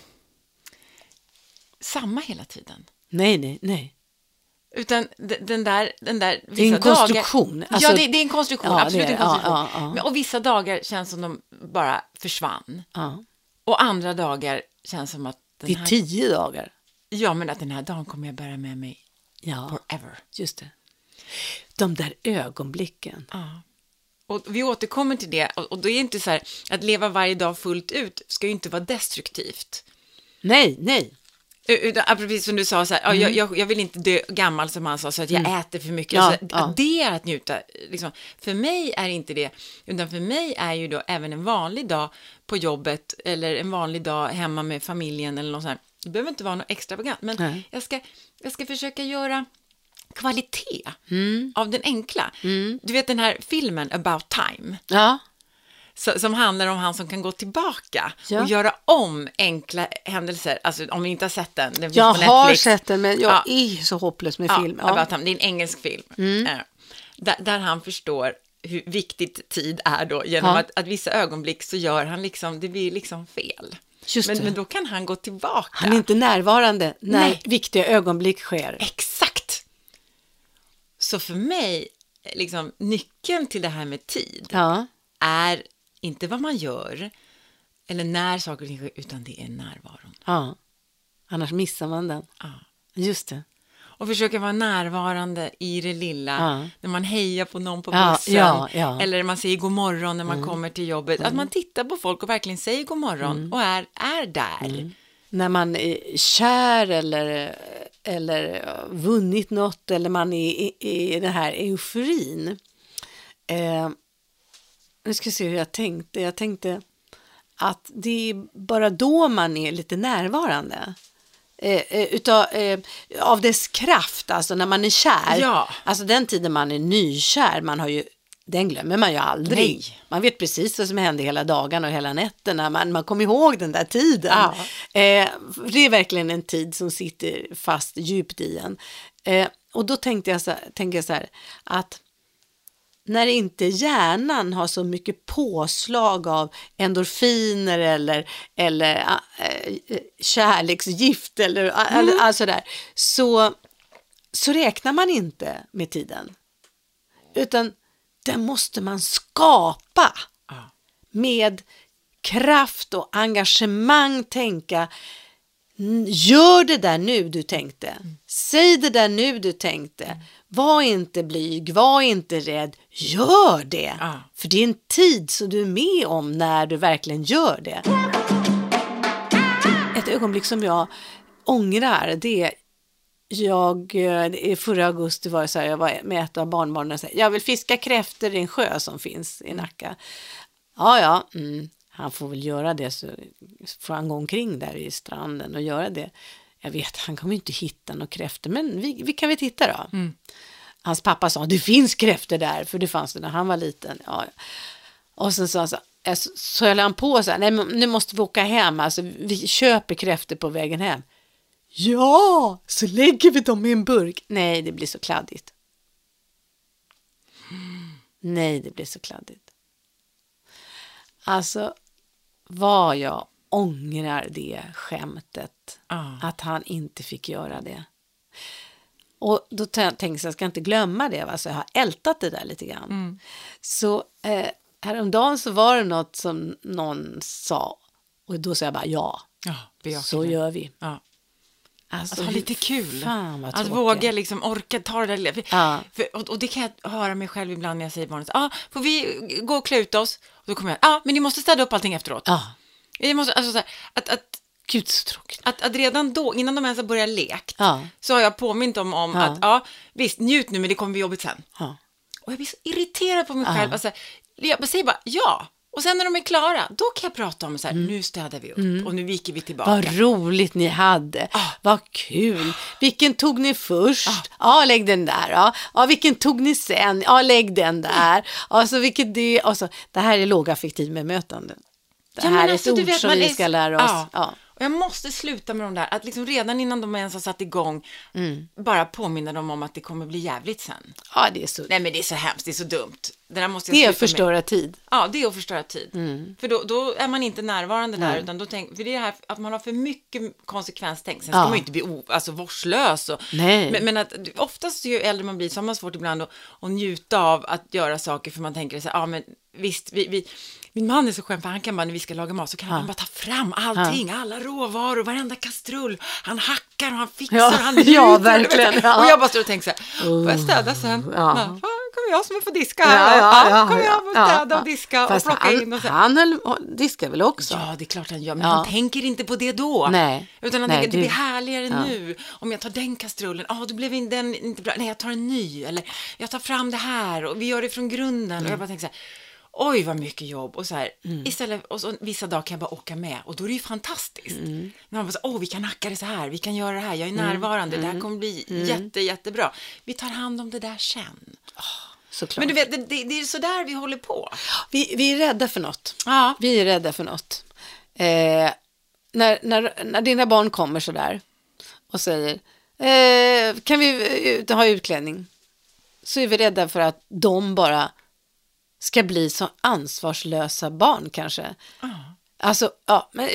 samma hela tiden. Nej, nej, nej. Utan de- den där, den där Det är en vissa dagar- konstruktion. Alltså- ja, det, det är en konstruktion. Ja, absolut är en konstruktion. ja, ja. Men, och vissa dagar känns som de bara försvann. Ja. Och andra dagar känns som att Det är här, tio dagar. ja, men att den här dagen kommer jag bära med mig forever. just det. De där ögonblicken. Ja. Och vi återkommer till det. Och, och då är det inte så här, att leva varje dag fullt ut ska ju inte vara destruktivt. Nej, nej. Precis som du sa, så här, ja, jag, jag, vill inte dö gammal som han sa, så att jag äter för mycket. Ja, alltså, ja. Det är att njuta. Liksom. För mig är inte det, utan för mig är ju då även en vanlig dag på jobbet eller en vanlig dag hemma med familjen eller något sånt här. Det behöver inte vara något extravagant, men Nej. jag ska, jag ska försöka göra kvalitet Mm. av den enkla. Du vet den här filmen About Time, Ja, så, som handlar om han som kan gå tillbaka Ja. och göra om enkla händelser. Alltså om ni inte har sett den, den jag har sett den, men jag Ja. är så hopplös med Ja, film. Ja. Mm. Det är en engelsk film. Eh, Där, där han förstår hur viktigt tid är då, genom Ja. att, att vissa ögonblick så gör han liksom, det blir liksom fel. Men, men då kan han gå tillbaka. Han är inte närvarande när Nej. viktiga ögonblick sker. Exakt! Så för mig, liksom, nyckeln till det här med tid Ja, är inte vad man gör eller när saker och ting sker, utan det är närvaron. ja. Annars missar man den. Ja. Just det. Och försöka vara närvarande i det lilla, Ja. när man hejar på någon på bussen, ja, ja. eller man säger god morgon när Mm. man kommer till jobbet. Att man tittar på folk och verkligen säger god morgon och är, är där. när man är kär eller, eller vunnit något eller man är i, i den här euforin. Eh, nu ska vi se hur jag tänkte. Jag tänkte att det är bara då man är lite närvarande. Eh, eh, utav, eh, av dess kraft, alltså när man är kär. Ja. Alltså den tiden man är nykär, man har ju, den glömmer man ju aldrig. Nej. Man vet precis vad som hände hela dagarna och hela nätterna. Man, man kommer ihåg den där tiden. Ja. Eh, det är verkligen en tid som sitter fast djupt i en. Eh, och då tänkte jag så, tänker jag så här, att när inte hjärnan har så mycket påslag av endorfiner eller, eller äh, kärleksgift eller mm. allt sådär, så, så räknar man inte med tiden. Utan den måste man skapa med kraft och engagemang tänka "N- Gör det där nu du tänkte. Säg det där nu du tänkte. Var inte blyg, var inte rädd. Gör det. Ja. För det är en tid som du är med om när du verkligen gör det. Ett ögonblick som jag ångrar det är jag, eh, i förra augusti var det så här, jag var med ett av barnbarnen och sa, jag vill fiska kräftor i en sjö som finns i Nacka. Ja, ja, mm, han får väl göra det så får han gå omkring där i stranden och göra det. Jag vet, han kommer inte hitta några kräftor, men vi, vi kan väl titta då. Hans pappa sa, det finns kräftor där, för det fanns det när han var liten. Ja. Och sen sa han så, så, höll han på så här, nej men nu måste vi åka hem, alltså vi köper kräftor på vägen hem. Ja, så lägger vi dem i en burk. Nej, det blir så kladdigt. Nej, det blir så kladdigt. Alltså, vad jag ångrar det skämtet. Ja. Att han inte fick göra det. Och då tänkte jag, jag ska inte glömma det, va? så jag har ältat det där lite grann. Så eh, häromdagen så var det något som någon sa. Och då sa jag bara ja, Ja, så gör vi. Ja. Alltså, Att ha lite kul. Fan att våga liksom orka ta det där lilla. Ja. för, och, och det kan jag höra mig själv ibland när jag säger barnet, ah, får vi gå och klä ut oss? Och då kommer jag, ja, ah, men ni måste städa upp allting efteråt. Ja, Vi måste, alltså, så här, att, att, gud så tråkigt. att, att redan då, innan de ens har börjat lekt, Ja. så har jag påmint dem om Ja. att, ja, visst, njut nu, men det kommer bli jobbigt sen. Ja. Och jag blir så irriterad på mig själv. Alltså, jag säger bara ja. Och sen när de är klara, då kan jag prata om så här, nu städar vi upp och nu viker vi tillbaka. Mm. Vad roligt ni hade. Ah. Vad kul. Vilken tog ni först? Ja, lägg den där. Ja. ja, vilken tog ni sen? Ja, lägg den där. Alltså, vilket det, alltså, det här är lågaffektiv bemötande. Det Ja, här är alltså, ett ord vet, som vi är- ska lära oss. Ja. Och jag måste sluta med de där, att liksom redan innan de ens har satt igång, bara påminna dem om att det kommer bli jävligt sen. ja, det är så. Nej men det är så hemskt, det är så dumt. Det där måste jag Det är att sluta med. förstöra tid. Ja, det är att förstöra tid. För då, då är man inte närvarande där, utan då tänk, för det är här att man har för mycket konsekvenstänk. Sen ska Ja. man ju inte bli o, alltså, vårdslös. Och, Nej. Men, men att oftast ju äldre man blir så har man svårt ibland att, att njuta av att göra saker, för man tänker så här, ja men visst, vi, vi, min man är så skön, för han kan bara, när vi ska laga mat, så kan han bara ta fram allting, alla råvaror, varenda kastrull. Han hackar och han fixar Ja, och han ja, verkligen, ja. Och jag bara står och tänker så här, får jag städa sen? Ja. Ja. kommer jag som får diska här. Ja, ja, kommer jag få städa ja. och diska och Fast plocka han, in och så. Han höll, diskar väl också? Ja, det är klart han gör, men Ja. han tänker inte på det då. Nej. Utan han Nej, tänker, det det- blir härligare Ja. nu. Om jag tar den kastrullen, ja, då blev den inte bra. Nej, jag tar en ny. Eller jag tar fram det här och vi gör det från grunden. Mm. Och jag bara tänker så här, oj vad mycket jobb. Och så här, istället, och så vissa dagar kan jag bara åka med. Och då är det ju fantastiskt. Mm. När man bara åh, vi kan hacka det så här, vi kan göra det här, jag är närvarande, Mm. det här kommer bli jätte, jättebra. Vi tar hand om det där sen. Såklart. Men du vet, det, det, det är så där vi håller på. vi, vi är rädda för något. Ja. Vi är rädda för något. Eh, när, när, när dina barn kommer så där och säger eh, kan vi ut, ha utklädning? Så är vi rädda för att de bara ska bli så ansvarslösa barn kanske. Alltså, ja, men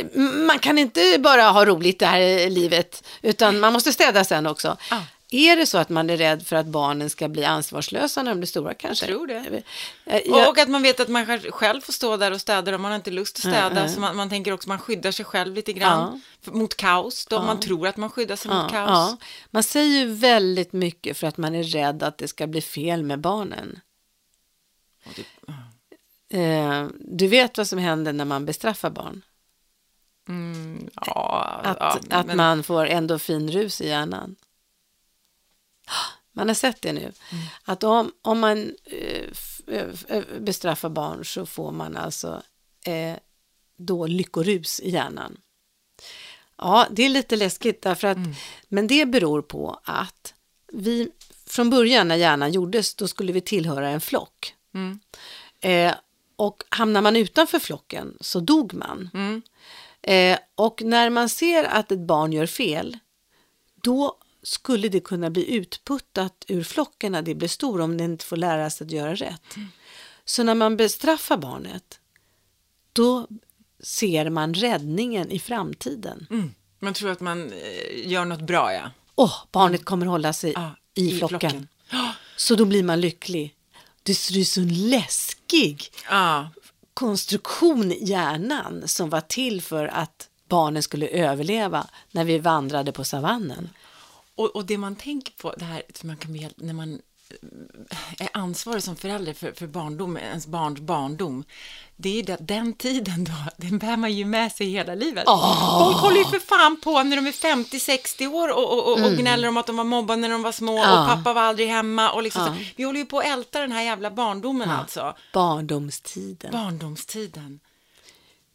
man kan inte bara ha roligt det här i livet, utan man måste städa sen också. Ja. Är det så att man är rädd för att barnen ska bli ansvarslösa när de blir stora kanske? tror det. Jag- Och att man vet att man själv- får stå där och städa om man har inte lust att städa. Mm, Så man, man tänker också att man skyddar sig själv lite grann för, mot kaos. Då man tror att man skyddar sig mot kaos. Ja, man säger ju väldigt mycket för att man är rädd att det ska bli fel med barnen. Det, Eh, du vet vad som händer när man bestraffar barn? Ja, Att, ja, att men- man får endorfinrus i hjärnan. Man har sett det nu. Mm. Att om, om man eh, f- eh, bestraffar barn så får man alltså eh, då lyckorus i hjärnan. Ja, det är lite läskigt därför att, Mm. men det beror på att vi från början när hjärnan gjordes, då skulle vi tillhöra en flock. Mm. Eh, och hamnar man utanför flocken så dog man. Mm. Eh, och när man ser att ett barn gör fel, då skulle det kunna bli utputtat ur flocken när det blir stor om det inte får lära sig att göra rätt. Så när man bestraffar barnet, då ser man räddningen i framtiden. Mm. Man tror att man eh, gör något bra, ja. Åh, barnet kommer hålla sig ja i, flocken. Så då blir man lycklig. Det är så läskig Ja, konstruktion i hjärnan som var till för att barnen skulle överleva när vi vandrade på savannen. och, och det man tänker på, det här man kan när man är ansvarig som förälder för, för barndom, ens barns barndom, det är det, den tiden då, den bär man ju med sig hela livet. Folk håller ju för fan på när de är 50-60 år och, och, och, och gnäller om att de var mobbade när de var små Ja. och pappa var aldrig hemma och liksom Ja. så, vi håller ju på att älta den här jävla barndomen alltså. Barndomstiden. Barndomstiden.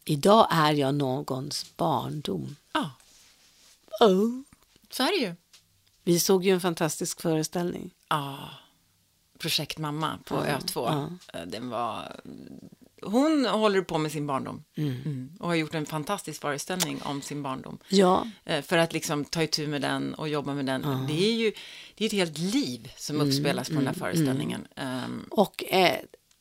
Idag är jag någons barndom. Ja, Oh. så är det ju. Vi såg ju en fantastisk föreställning. Ja, Projekt Mamma på Ö2. ja. Eh, Den var... Hon håller på med sin barndom Mm. och har gjort en fantastisk föreställning om sin barndom. Ja, Eh, För att liksom ta itu med den och jobba med den. Det är ju det är ett helt liv som uppspelas på den här föreställningen. Ehm, och eh,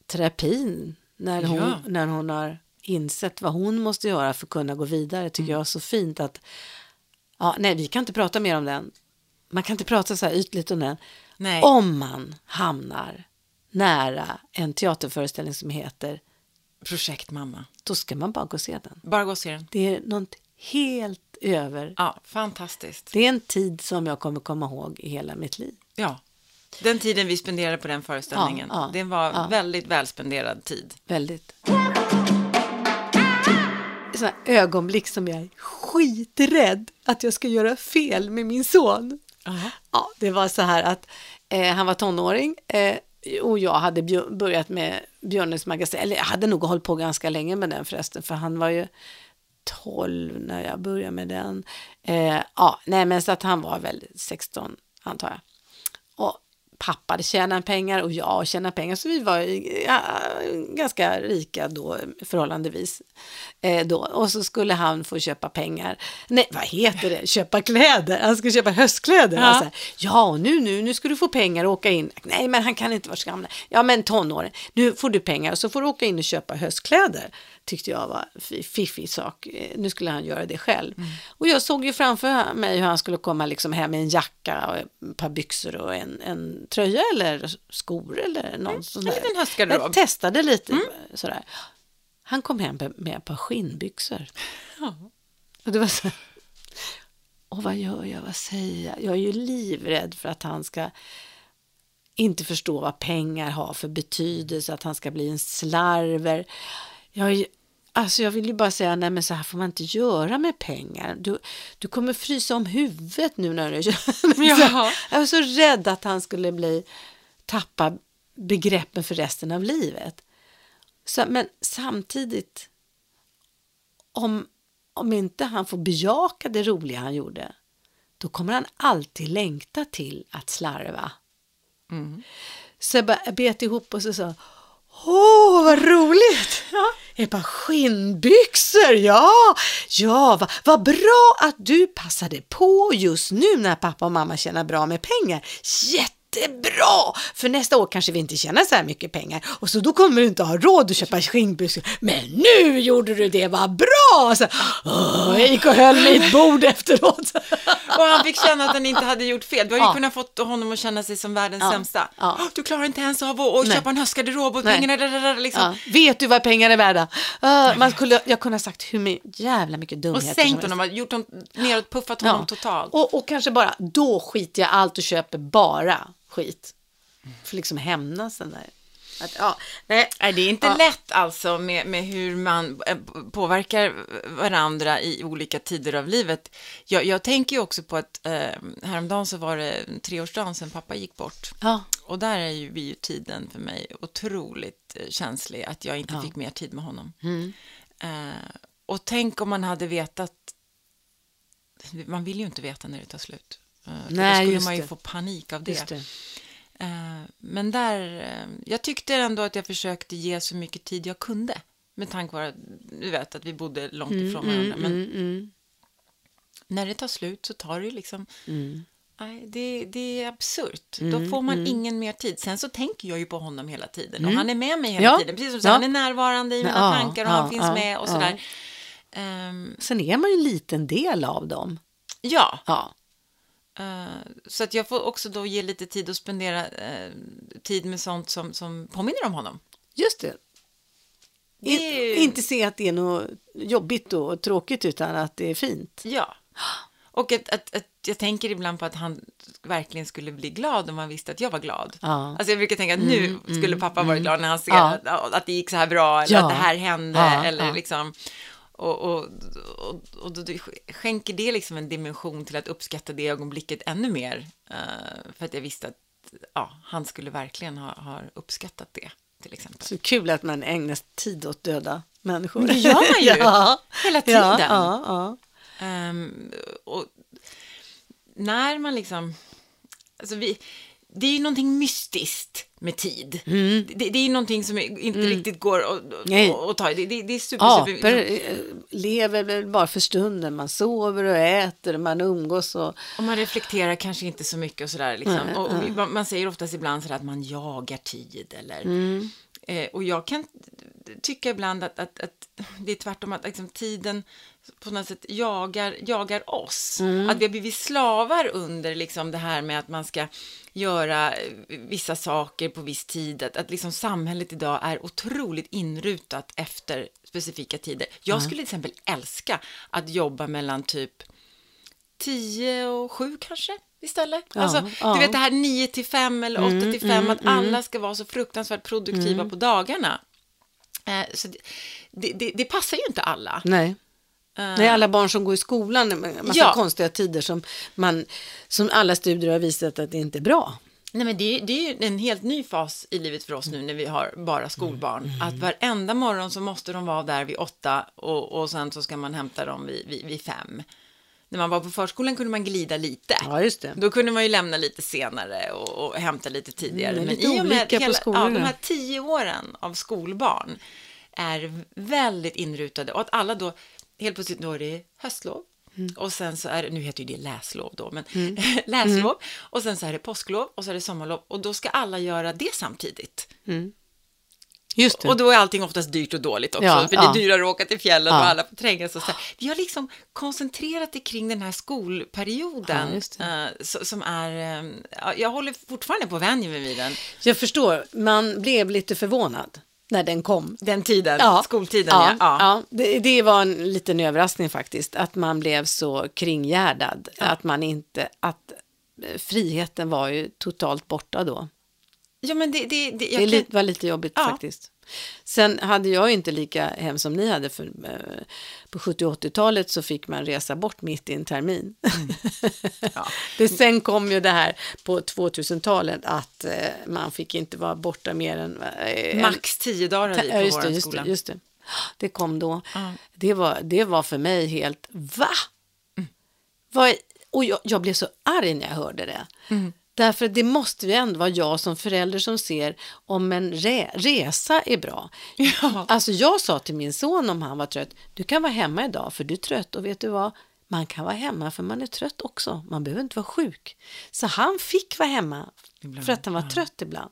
terapin när hon, Ja. när hon har insett vad hon måste göra för att kunna gå vidare tycker jag är så fint att ja, nej, vi kan inte prata mer om den. Man kan inte prata så här ytligt om den. Nej. Om man hamnar nära en teaterföreställning som heter Projekt Mamma. då ska man bara gå och se den. Bara gå och se den. Det är något helt över. Ja, fantastiskt. Det är en tid som jag kommer komma ihåg i hela mitt liv. Ja. Den tiden vi spenderade på den föreställningen, Ja, ja, det var ja. väldigt välspenderad tid. Väldigt. Sådana ögonblick som jag är skiträdd att jag ska göra fel med min son. Ja, det var så här att eh, han var tonåring eh, och jag hade börjat med Björnes magasin, eller jag hade nog hållit på ganska länge med den förresten, för han var ju 12 när jag började med den. Eh, ja, nej men så att han var väl 16 antar jag. Och pappa tjänade pengar och jag tjänade pengar, så vi var ja, ganska rika då förhållandevis. Eh, då. Och så skulle han få köpa pengar, nej vad heter det, köpa kläder, han skulle köpa höstkläder. Ja. Ja, så här, ja nu, nu, nu ska du få pengar och åka in. Nej men han kan inte vara så gammal. Ja men tonåren, nu får du pengar och så får du åka in och köpa höstkläder. Tyckte jag var fiffig sak. Eh, Nu skulle han göra det själv. Och jag såg ju framför mig hur han skulle komma liksom hem med en jacka och ett par byxor och en, en tröja eller skor eller någon sån en där. Jag testade lite sådär. Han kom hem med ett par skinnbyxor. Och det var så och vad gör jag, vad säger jag? Jag är ju livrädd för att han ska inte förstå vad pengar har för betydelse, att han ska bli en slarver. Jag, alltså jag vill ju bara säga, nej men så här får man inte göra med pengar. Du, du kommer frysa om huvudet nu när du Jaha. Jag var så rädd att han skulle bli, tappa begreppen för resten av livet. Så, men samtidigt, om, om inte han får bejaka det roliga han gjorde, då kommer han alltid längta till att slarva. Så jag bet ihop och så sa Åh, vad roligt! Ett par skinnbyxor, ja! Ja, vad vad bra att du passade på just nu när pappa och mamma tjänar bra med pengar. Jättebra! För nästa år kanske vi inte tjänar så här mycket pengar och så då kommer du inte ha råd att köpa skinnbyxor. Men nu gjorde du det, vad bra! Så, åh, jag gick och höll ett bord efteråt. Och han fick känna att han inte hade gjort fel. Du har ju Ja. kunnat fått honom att känna sig som världens Ja. sämsta. Ja. Du klarar inte ens av att, köpa en höstgarderob och Nej. pengarna, där, där, liksom. Ja, vet du vad pengar är värda? Uh, man skulle, jag kunde ha sagt hur my- jävla mycket Och dumheter som sänkt honom, gjort honom neråt, puffat honom totalt. Och, och kanske bara, då skiter jag allt och köper bara skit. För liksom hämnas den där. Att, ja, nej. Nej, det är inte Ja. lätt alltså med, med hur man eh, påverkar varandra i olika tider av livet. Jag, jag tänker ju också på att eh, häromdagen så var det treårsdagen sedan pappa gick bort. Ja, Och där är ju vi ju tiden för mig otroligt eh, känslig, att jag inte Ja. fick mer tid med honom. mm. Eh, och tänk om man hade vetat, man vill ju inte veta när det tar slut. Eh, Nej, då skulle man ju det. få panik av det. det. Eh, men där, eh, jag tyckte ändå att jag försökte ge så mycket tid jag kunde. Med tanke på att, du vet, att vi bodde långt ifrån varandra. Men Mm, mm, när det tar slut så tar det ju liksom, mm. nej, det, det är absurt. Då Mm, får man mm. ingen mer tid. Sen så tänker jag ju på honom hela tiden. Och Mm. han är med mig hela Ja, tiden. Precis som så, ja. han är närvarande i mina Ja, tankar och han finns med och sådär. Ehm, Sen är man ju en liten del av dem. ja, Ja, så att jag får också då ge lite tid att spendera eh, tid med sånt som, som påminner om honom. just det. Det är Inte se att det är något jobbigt och tråkigt utan att det är fint. Ja. Och att, att, att jag tänker ibland på att han verkligen skulle bli glad om han visste att jag var glad. Ja. Alltså jag brukar tänka att nu skulle pappa vara glad när han ser Ja. att, att det gick så här bra eller Ja. att det här hände eller liksom och, och, och, och då skänker det liksom en dimension till att uppskatta det ögonblicket ännu mer. eh, för att jag visste att ja, han skulle verkligen ha, ha uppskattat det till exempel. Så kul att man ägnar tid åt döda människor. Men det gör man ju. ja. Hela tiden. Ja, ja, ja. Ehm, och när man liksom... Alltså vi, det är ju någonting mystiskt med tid. Det, det är ju någonting som inte riktigt går att, Mm. Ta i. Det, det, är super, Apor super... eh, lever väl bara för stunden. Man sover och äter, man umgås och... Och man reflekterar kanske inte så mycket och sådär. Liksom. Nej, och, och man, man säger oftast ibland sådär att man jagar tid eller... Mm. Eh, och jag kan tycka ibland att, att, att det är tvärtom, att liksom, tiden på något sätt jagar, jagar oss. Mm. Att vi har blivit slavar under liksom, det här med att man ska göra vissa saker på viss tid. Att, att liksom, samhället idag är otroligt inrutat efter specifika tider. Jag skulle till exempel älska att jobba mellan typ 10 och 7 kanske istället. Ja, alltså, ja. Du vet det här 9 till 5 eller 8 till 5, att alla ska vara så fruktansvärt produktiva på dagarna. Eh, så det, det, det, passar ju inte alla. Nej. Eh, Nej, alla barn som går i skolan, en massa Ja. konstiga tider som, man, som alla studier har visat att det inte är bra. Nej, men det, är- det är ju en helt ny fas i livet för oss nu när vi har bara skolbarn. Att varenda morgon så måste de vara där vid åtta och, och sen så ska man hämta dem vid, vid, vid fem. När man var på förskolan kunde man glida lite. Ja, just det. Då kunde man ju lämna lite senare och, och hämta lite tidigare. Mm, Men lite i och med hela, ja, de här tio åren av skolbarn är väldigt inrutade och att alla då helt plötsligt då är det höstlov Mm. och sen så är det, nu heter ju det läslov då, men läslov Mm. och sen så är det påsklov och så är det sommarlov och då ska alla göra det samtidigt. Just det. Och då är allting oftast dyrt och dåligt också, Ja, för det ja. är dyrare att åka till fjällen Ja. och alla får trängas och så. Vi har liksom koncentrerat det kring den här skolperioden, Ja, eh, som är, eh, ja, jag håller fortfarande på att vänja mig vid den, Jag förstår, man blev lite förvånad när den kom. den tiden, skoltiden. ja, Ja, ja. ja. Det, det var en liten överraskning faktiskt, att man blev så kringgärdad. Att man inte, att eh, friheten var ju totalt borta då. Ja men det, det, det, Det kan, var lite jobbigt Ja. faktiskt. Sen hade jag inte lika hem som ni hade, för eh, på 70 och 80-talet så fick man resa bort mitt i en termin. Mm. Ja. det, sen kom ju det här på 2000-talet att eh, man fick inte vara borta mer än... Eh, max tio dagar har vi på just vår det, just skola. det, just det. Det kom då. Ja. Det, var, det var för mig helt, va? Vad, och jag, jag blev så arg när jag hörde det. Därför det måste ju ändå vara jag som förälder som ser om en re, resa är bra. Ja. Alltså jag sa till min son om han var trött, du kan vara hemma idag för du är trött och vet du vad? Man kan vara hemma för man är trött också. Man behöver inte vara sjuk. Så han fick vara hemma Ibland, för att han var ja. trött ibland.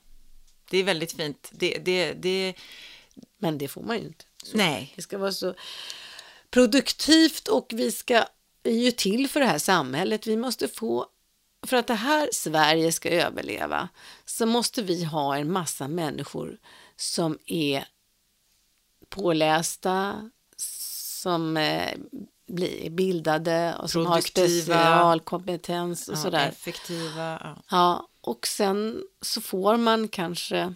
Det är väldigt fint. Det, det, det, Men det får man ju inte. Så nej, Det ska vara så produktivt och vi ska vi är ju till för det här samhället. Vi måste få, för att det här Sverige ska överleva, så måste vi ha en massa människor som är pålästa, som eh, blir bildade och som har specialkompetens och ja, sådär. effektiva. Ja. Ja, och sen så får man kanske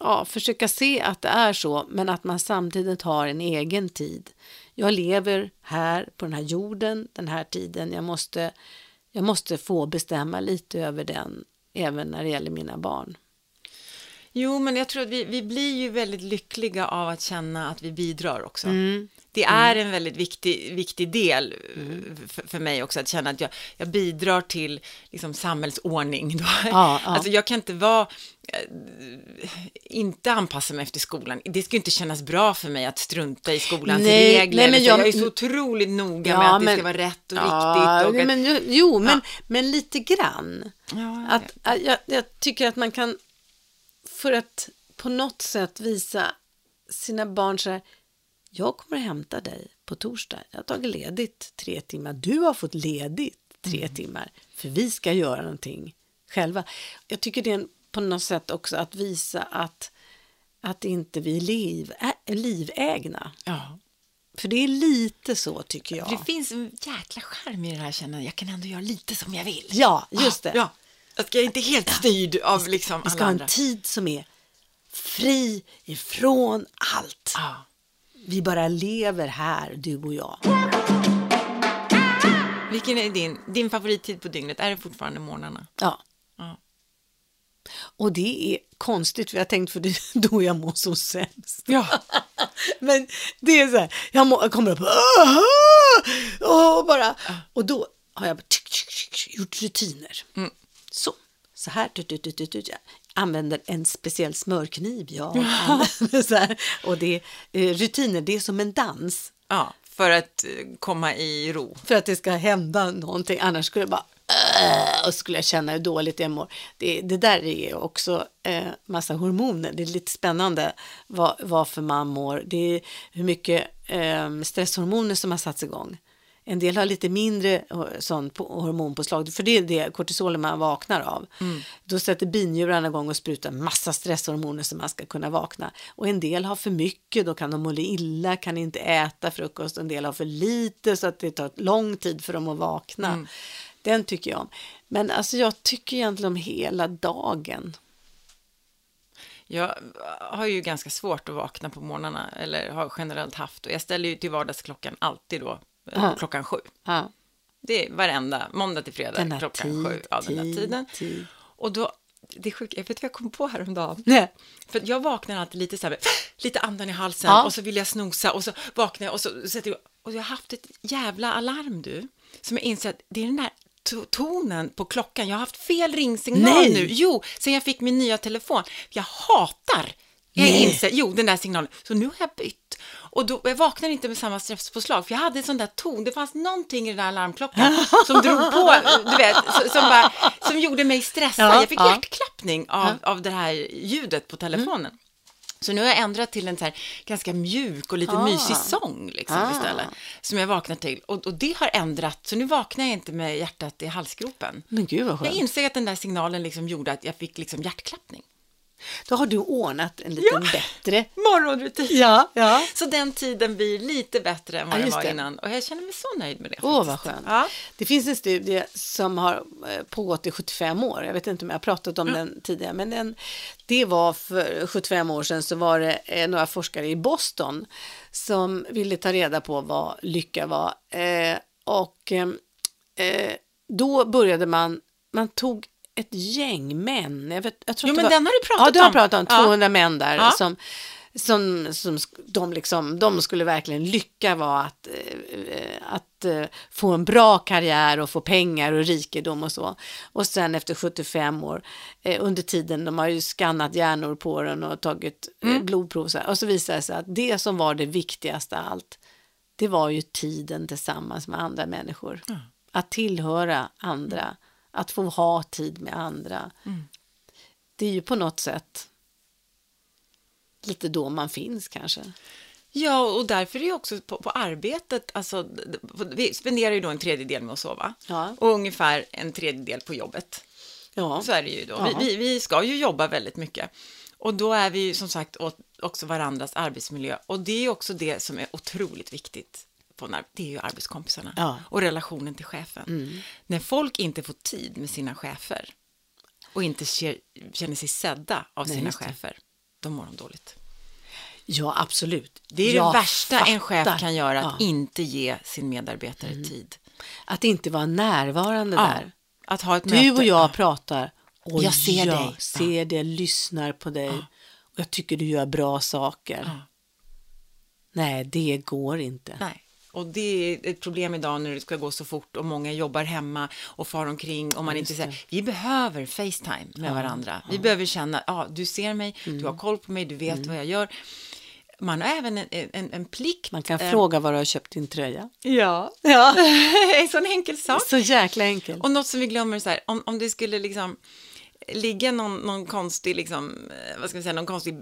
ja, försöka se att det är så, men att man samtidigt har en egen tid. Jag lever här på den här jorden, den här tiden. Jag måste, jag måste få bestämma lite över den, även när det gäller mina barn. Jo, men jag tror att vi, vi blir ju väldigt lyckliga av att känna att vi bidrar också. Mm. Det är en väldigt viktig, viktig del för, för mig också, att känna att jag, jag bidrar till liksom, samhällsordning. Då. Ja, ja. Alltså, jag kan inte vara, eh, inte anpassa mig efter skolan. Det ska inte kännas bra för mig att strunta i skolans Nej, regler. nej, men Så jag- jag, är så otroligt noga Ja, med att det men- ska vara rätt och Ja, riktigt. Och att, men, jo, men, men lite grann. ja, jag Att, att jag, jag tycker att man kan, för att på något sätt visa sina barn så här, jag kommer att hämta dig på torsdag. Jag har tagit ledigt tre timmar. Du har fått ledigt tre Mm. timmar. För vi ska göra någonting själva. Jag tycker det är på något sätt också att visa att, att inte vi är liv, är livägna. ja. För det är lite så tycker jag. Det finns en jäkla charm i det här känna, jag kan ändå göra lite som jag vill. Ja, just det. Ja, jag ska inte helt styrd av liksom Vi ska alla ha andra. en tid som är fri ifrån allt. Ja. Vi bara lever här, du och jag. Vilken är din, din favorittid på dygnet? Är det fortfarande morgnarna? Ja. Ja. Och det är konstigt, för jag tänkt för det är då jag mår som sämst. Ja. Men det är så här, jag, må, jag kommer upp och bara, och då har jag bara, tsk, tsk, tsk, gjort rutiner. Så, så här, tut, tut, tut, jag använder en speciell smörkniv. Så här, och det är eh, rutiner, det är som en dans. ja, för att eh, komma i ro. För att det ska hända någonting, annars skulle jag bara och skulle jag känna hur dåligt jag mår. Det, det där är också eh, massa hormoner. Det är lite spännande vad, varför man mår. Det är hur mycket eh, stresshormoner som har satts igång. En del har lite mindre eh, sån på- hormonpåslag, för det är det kortisolen man vaknar av. Då sätter binjurarna igång och sprutar massa stresshormoner så man ska kunna vakna. Och en del har för mycket, då kan de må illa, kan inte äta frukost. En del har för lite så att det tar lång tid för dem att vakna. Den tycker jag om. Men alltså jag tycker egentligen om hela dagen. Jag har ju ganska svårt att vakna på morgnarna, eller har generellt haft. Och jag ställer ju till vardagsklockan alltid då, Ja. klockan sju. Ja. Det är varenda, måndag till fredag, Den här klockan tid, sju. Ja, den här tid, tiden. tid. Och då, det är sjukt, jag vet vad jag kom på häromdagen. Nej. För jag vaknar alltid lite så här, lite andan i halsen Ja. och så vill jag snosa och så vaknar jag och så sätter jag, och jag har haft ett jävla alarm du, som jag inser att det är den där to- tonen på klockan. Jag har haft fel ringsignal Nej. nu. Jo, sen jag fick min nya telefon. Jag hatar, jag inser, jo, den där signalen. Så nu har jag bytt. Och då, jag vaknar inte med samma stresspåslag, för jag hade en sån där ton. Det fanns någonting i den där alarmklockan som drog på, du vet, som, bara, som gjorde mig stressad. Ja, jag fick ja. hjärtklappning av, av det här ljudet på telefonen. Så nu har jag ändrat till en så här ganska mjuk och lite Ah. mysig sång liksom, Ah. istället. Som jag vaknar till. Och, och det har ändrat, så nu vaknar jag inte med hjärtat i halsgropen. Men gud vad Jag skönt. inser att den där signalen liksom gjorde att jag fick liksom hjärtklappning. Då har du ordnat en liten bättre. Morgonrutin. Ja, ja. Så den tiden blir lite bättre än vad Ja, den var det. innan. Och jag känner mig så nöjd med det. Åh, vad faktiskt. skönt. Ja. Det finns en studie som har eh, pågått i 75 år. Jag vet inte om jag har pratat om den tidigare, men den, det var för 75 år sedan så var det eh, några forskare i Boston som ville ta reda på vad lycka var. Eh, och eh, eh, då började man, man tog ett gäng män. Jag, vet, jag tror Jo, men var, den har du pratat Ja, det har om. pratat om. Ja. 200 män där Ja. som som, som de, liksom, de skulle verkligen lycka var att, eh, att eh, få en bra karriär och få pengar och rikedom och så. Och sen efter 75 år, eh, under tiden, de har ju skannat hjärnor på den och tagit eh, blodprov och så visade det sig att det som var det viktigaste av allt, det var ju tiden tillsammans med andra människor. Att tillhöra andra, att få ha tid med andra. Det är ju på något sätt lite då man finns kanske. Ja, och därför är det också på, på arbetet, alltså, vi spenderar ju då en tredjedel med att sova Ja. och ungefär en tredjedel på jobbet. Ja, Så är det ju då. Ja. Vi, vi, vi ska ju jobba väldigt mycket. Och då är vi ju som sagt åt, också varandras arbetsmiljö. Och det är också det som är otroligt viktigt. På en, det är ju arbetskompisarna Ja. Mm. och relationen till chefen. När folk inte får tid med sina chefer och inte känner sig sedda av sina just det. chefer, då mår de dåligt. Ja, absolut. Det är Jag det värsta en chef fattar. kan göra, att Ja. Mm. inte ge sin medarbetare tid. Att inte vara närvarande Ja, där. Att ha ett möte. Du och jag Ja. pratar och Jag ser jag dig. ser dig, lyssnar på dig och jag tycker du gör bra saker. Nej, det går inte. Nej. Och det är ett problem idag när det ska gå så fort och många jobbar hemma och far omkring och man inte säger, vi behöver Facetime med varandra. Vi behöver känna, ja, du ser mig, Mm. du har koll på mig, du vet vad jag gör. Man har även en, en, en plikt. Man kan eh, fråga var du har köpt din tröja. Ja, Ja. en sån enkel sak. Så jäkla enkelt. Och något som vi glömmer så här, om, om det skulle liksom ligga någon, någon konstig, liksom, eh, vad ska vi säga, någon konstig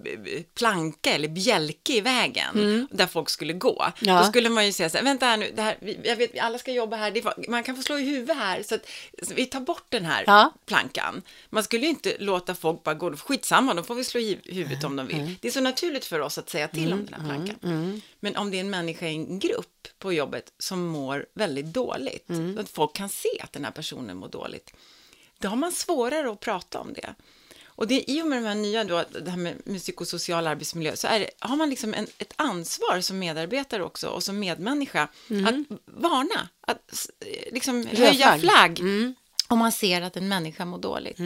planka eller bjälke i vägen där folk skulle gå. Mm. Ja. Då skulle man ju säga så här, vänta här nu, det här, jag vet, alla ska jobba här, är, man kan få slå i huvudet här, så att så vi tar bort den här Ja. plankan. Man skulle ju inte låta folk bara gå, skitsamma, då får vi slå i huvudet om de Mm. vill. Det är så naturligt för oss att säga till om den här plankan. Men om det är en människa i en grupp på jobbet som mår väldigt dåligt, Mm. att folk kan se att den här personen mår dåligt, då har man svårare att prata om det. Och det är i och med de här nya, då, det här med psykosocial arbetsmiljö, så är det, har man liksom en, ett ansvar som medarbetare också och som medmänniska att varna, att liksom höja flagg. flagg om man ser att en människa mår dåligt.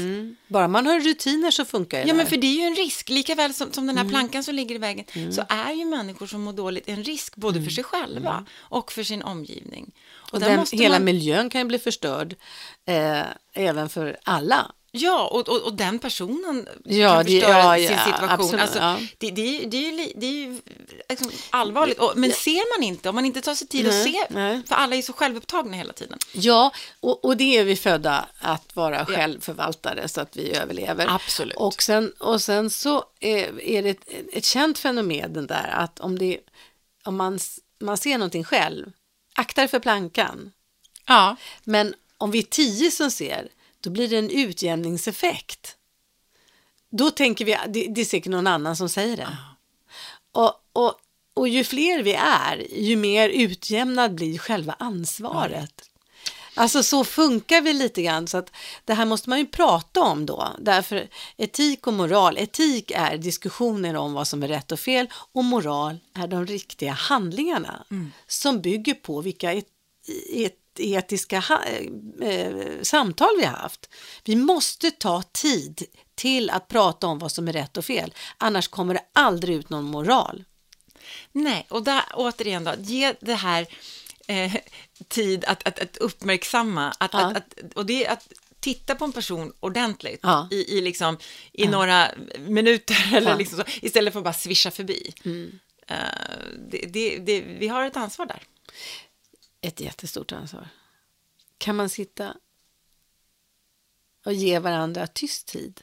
Bara man har rutiner så funkar det Ja, men där. för det är ju en risk. Lika väl som, som Mm. den här plankan som ligger i vägen, så är ju människor som mår dåligt en risk både för sig själva och för sin omgivning. Mm. Och där den, hela man- miljön kan ju bli förstörd eh, även för alla. Ja, och, och, och den personen Ja, kan det- förstöra ja, ja, sin situation. absolut, alltså, det, det, är det är ju, det är ju liksom allvarligt. Och, men ser man inte, om man inte tar sig tid att Nej, se, nej. för alla är så självupptagna hela tiden. Ja, och, och det är vi födda att vara självförvaltare så att vi överlever. Absolut. Och sen, och sen så är, är det ett, ett känt fenomen den där att om, det, om man, man ser någonting själv, akta dig för plankan. Ja, Men om vi är tio som ser, då blir det en utjämningseffekt. Då tänker vi, det, det är säkert någon annan som säger det. Och, och, och ju fler vi är, ju mer utjämnad blir själva ansvaret. Alltså så funkar vi lite grann, så att det här måste man ju prata om då. Därför etik och moral, etik är diskussioner om vad som är rätt och fel och moral är de riktiga handlingarna som bygger på vilka et, et, etiska ha, eh, samtal vi har haft. Vi måste ta tid till att prata om vad som är rätt och fel, annars kommer det aldrig ut någon moral. nej, och där återigen då, ge det här eh, tid att, att, att uppmärksamma, att, Ja. att, att, och det är att titta på en person ordentligt Ja. i, i, liksom, i några minuter eller Ja. Mm. liksom så, istället för att bara svischa förbi. Eh, det, det, det, vi har ett ansvar där. Ett jättestort ansvar. Kan man sitta och ge varandra tyst tid?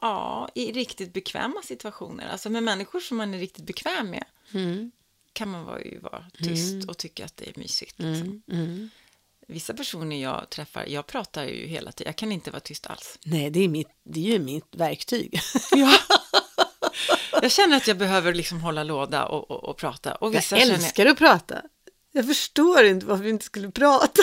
Ja, i riktigt bekväma situationer, alltså med människor som man är riktigt bekväm med, kan man vara, ju vara tyst och tycka att det är mysigt. Liksom. Vissa personer jag träffar, jag pratar ju hela tiden, jag kan inte vara tyst alls. Nej, det är, mitt, det är ju mitt verktyg. Ja. Jag känner att jag behöver liksom hålla låda och, och, och prata. Och Jag vissa känner, älskar att prata. Jag förstår inte varför vi inte skulle prata.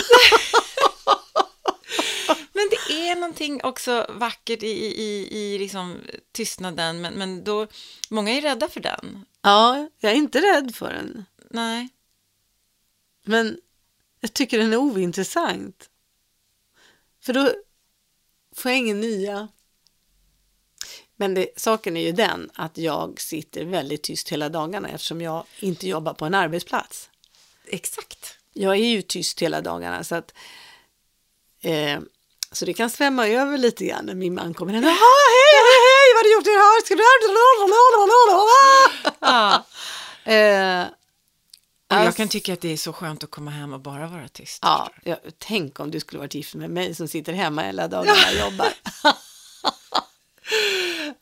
Men det är någonting också vackert i, i, i, liksom tystnaden, men, men då, många är rädda för den. Ja, jag är inte rädd för den. Nej, Men jag tycker den är ointressant. För då får jag ingen nya. Men det, saken är ju den att jag sitter väldigt tyst hela dagarna eftersom jag inte jobbar på en arbetsplats. exakt. Jag är ju tyst hela dagarna så att eh, så det kan svämma över lite grann när min man kommer. Jaha, hej, hej, hej, vad har du gjort idag? Ska du... Ja. Eh, Och jag Alltså- kan tycka att det är så skönt att komma hem och bara vara tyst. Ja, jag, tänk om du skulle varit gift med mig som sitter hemma hela dagarna och jobbar.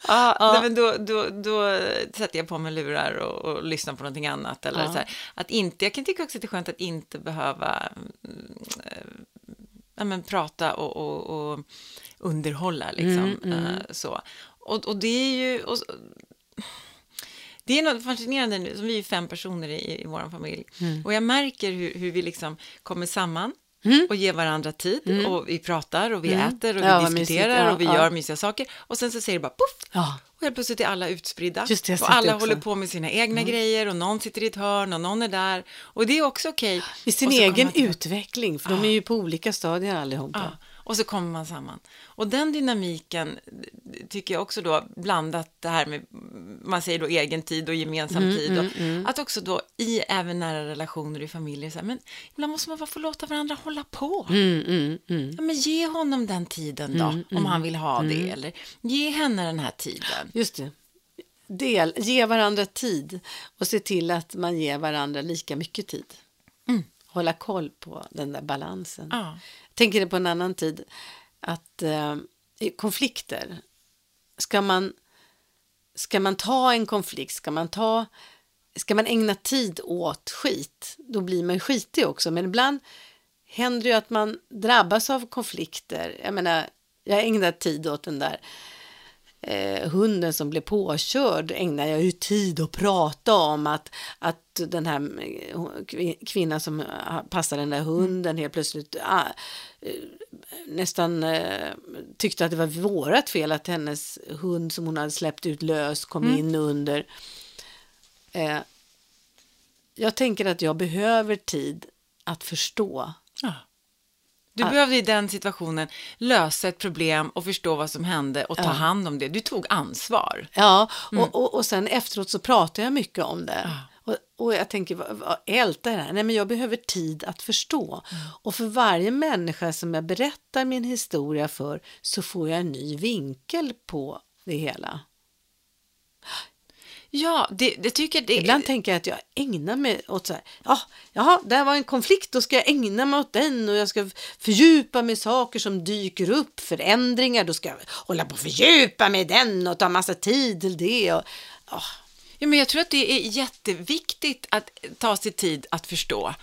Ja, nej, men då, då, då sätter jag på mig lurar och, och lyssnar på någonting annat. Eller Ja. så här, att inte, jag kan tycka också att det är skönt att inte behöva mm, eh, ja, men, prata och, och, och underhålla. Liksom, Mm, eh, så. Och, och det är ju... Och, det är något fascinerande nu, som vi är fem personer i, i vår familj. Mm. Och jag märker hur, hur vi liksom kommer samman. Och ger varandra tid och vi pratar och vi äter och vi Ja, vad mysigt. diskuterar Ja, och vi ja. gör mysiga saker och sen så säger det bara poff Ja. och helt plötsligt är alla utspridda det, och alla. Mm. håller på med sina egna grejer och någon sitter i ett hörn och någon är där och det är också okej. I sin egen utveckling, för de är ju på olika stadier allihopa. Och så kommer man samman. Och den dynamiken tycker jag också då, blandat det här med, man säger då egen tid och gemensam Mm, tid, och, att också då i även nära relationer i familjer, så här, men ibland måste man bara få låta varandra hålla på. Mm, mm, mm. Ja, men ge honom den tiden då, om han vill ha det, eller ge henne den här tiden. Just det. Del, ge varandra tid och se till att man ger varandra lika mycket tid. Hålla koll på den där balansen. Ja. Jag tänker det på en annan tid, att eh, konflikter, ska man, ska man ta en konflikt, ska man, ta, ska man ägna tid åt skit, då blir man skitig också. Men ibland händer det ju att man drabbas av konflikter. Jag menar, jag ägnar tid åt den där eh, hunden som blev påkörd ägnar jag ju tid att prata om att, att den här eh, kvi- kvinnan som eh, passar den där hunden helt plötsligt ah, eh, nästan eh, tyckte att det var vårat fel att hennes hund som hon hade släppt ut lös kom in under. Eh, jag tänker att jag behöver tid att förstå. Du Ah. behövde i den situationen lösa ett problem och förstå vad som hände och ta Ja. hand om det. Du tog ansvar. Ja, och, och, och sen efteråt så pratar jag mycket om det. Och, och jag tänker, vad, vad ältar det här? Nej, men jag behöver tid att förstå. Och för varje människa som jag berättar min historia för så får jag en ny vinkel på det hela. Ja, det, det tycker det Ibland tänker jag att jag ägnar mig åt så här, ja, jaha, där var en konflikt, då ska jag ägna mig åt den och jag ska fördjupa mig i saker som dyker upp, förändringar, då ska jag hålla på och fördjupa mig i den och ta massa tid till det. Och, ja, Ja, men jag tror att det är jätteviktigt att ta sig tid att förstå.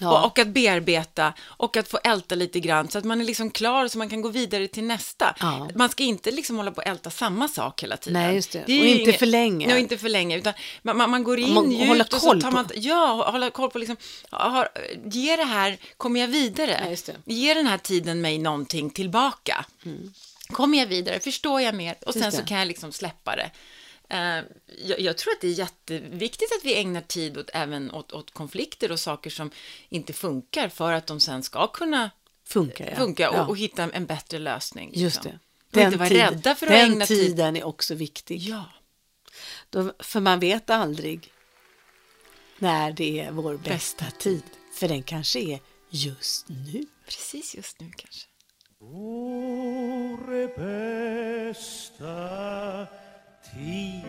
Ja. Och, och att bearbeta och att få älta lite grann så att man är liksom klar så man kan gå vidare till nästa. Ja. Man ska inte liksom hålla på och älta samma sak hela tiden. Nej, just det. är Och inte för länge. Nej, inte för länge. Utan man, man, man går in man djupt och så tar på. man... Ja, hålla koll på liksom, har, ge det här, kommer jag vidare? Ja, just det. Ge den här tiden mig någonting tillbaka? Kommer jag vidare? Förstår jag mer? Och sen så det. kan jag liksom släppa det. Eh, jag, jag tror att det är jätteviktigt att vi ägnar tid åt, även åt, åt konflikter och saker som inte funkar för att de sen ska kunna funkar ja. funka och, ja. och hitta en bättre lösning. Just liksom. det. Och inte vara tid- rädda för att den ägna tid. tiden är också viktig. Ja, Då, för man vet aldrig när det är vår bästa tid. För den kanske är just nu. precis just nu kanske. Vår bästa tid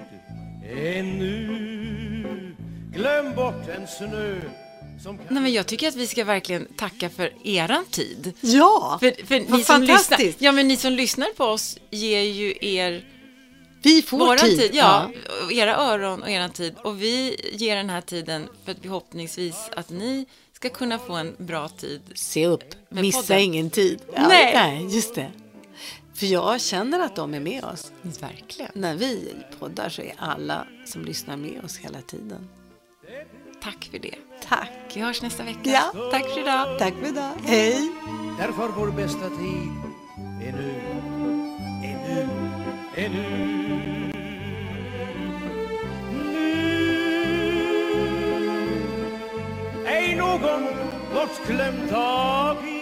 är nu Glöm bort en snö som kan Nej, men jag tycker att vi ska verkligen tacka för eran tid. Ja, För, för vad ni som lyssnar, fantastiskt. ja, men ni som lyssnar på oss ger ju er Vi får våran tid. tid, ja, och era öron och eran tid. Och vi ger den här tiden för att förhoppningsvis att ni ska kunna få en bra tid. Se upp, missa podden. ingen tid. Ja, Nej. nej, just det. För jag känner att de är med oss. Verkligen. När vi poddar så är alla som lyssnar med oss hela tiden. Tack för det. Tack. Vi hörs nästa vecka. Ja. Tack för idag. Tack för idag. Hej. Därför vår bästa tid är nu, är nu, är nu. Nu. Ej någon bortglömd dag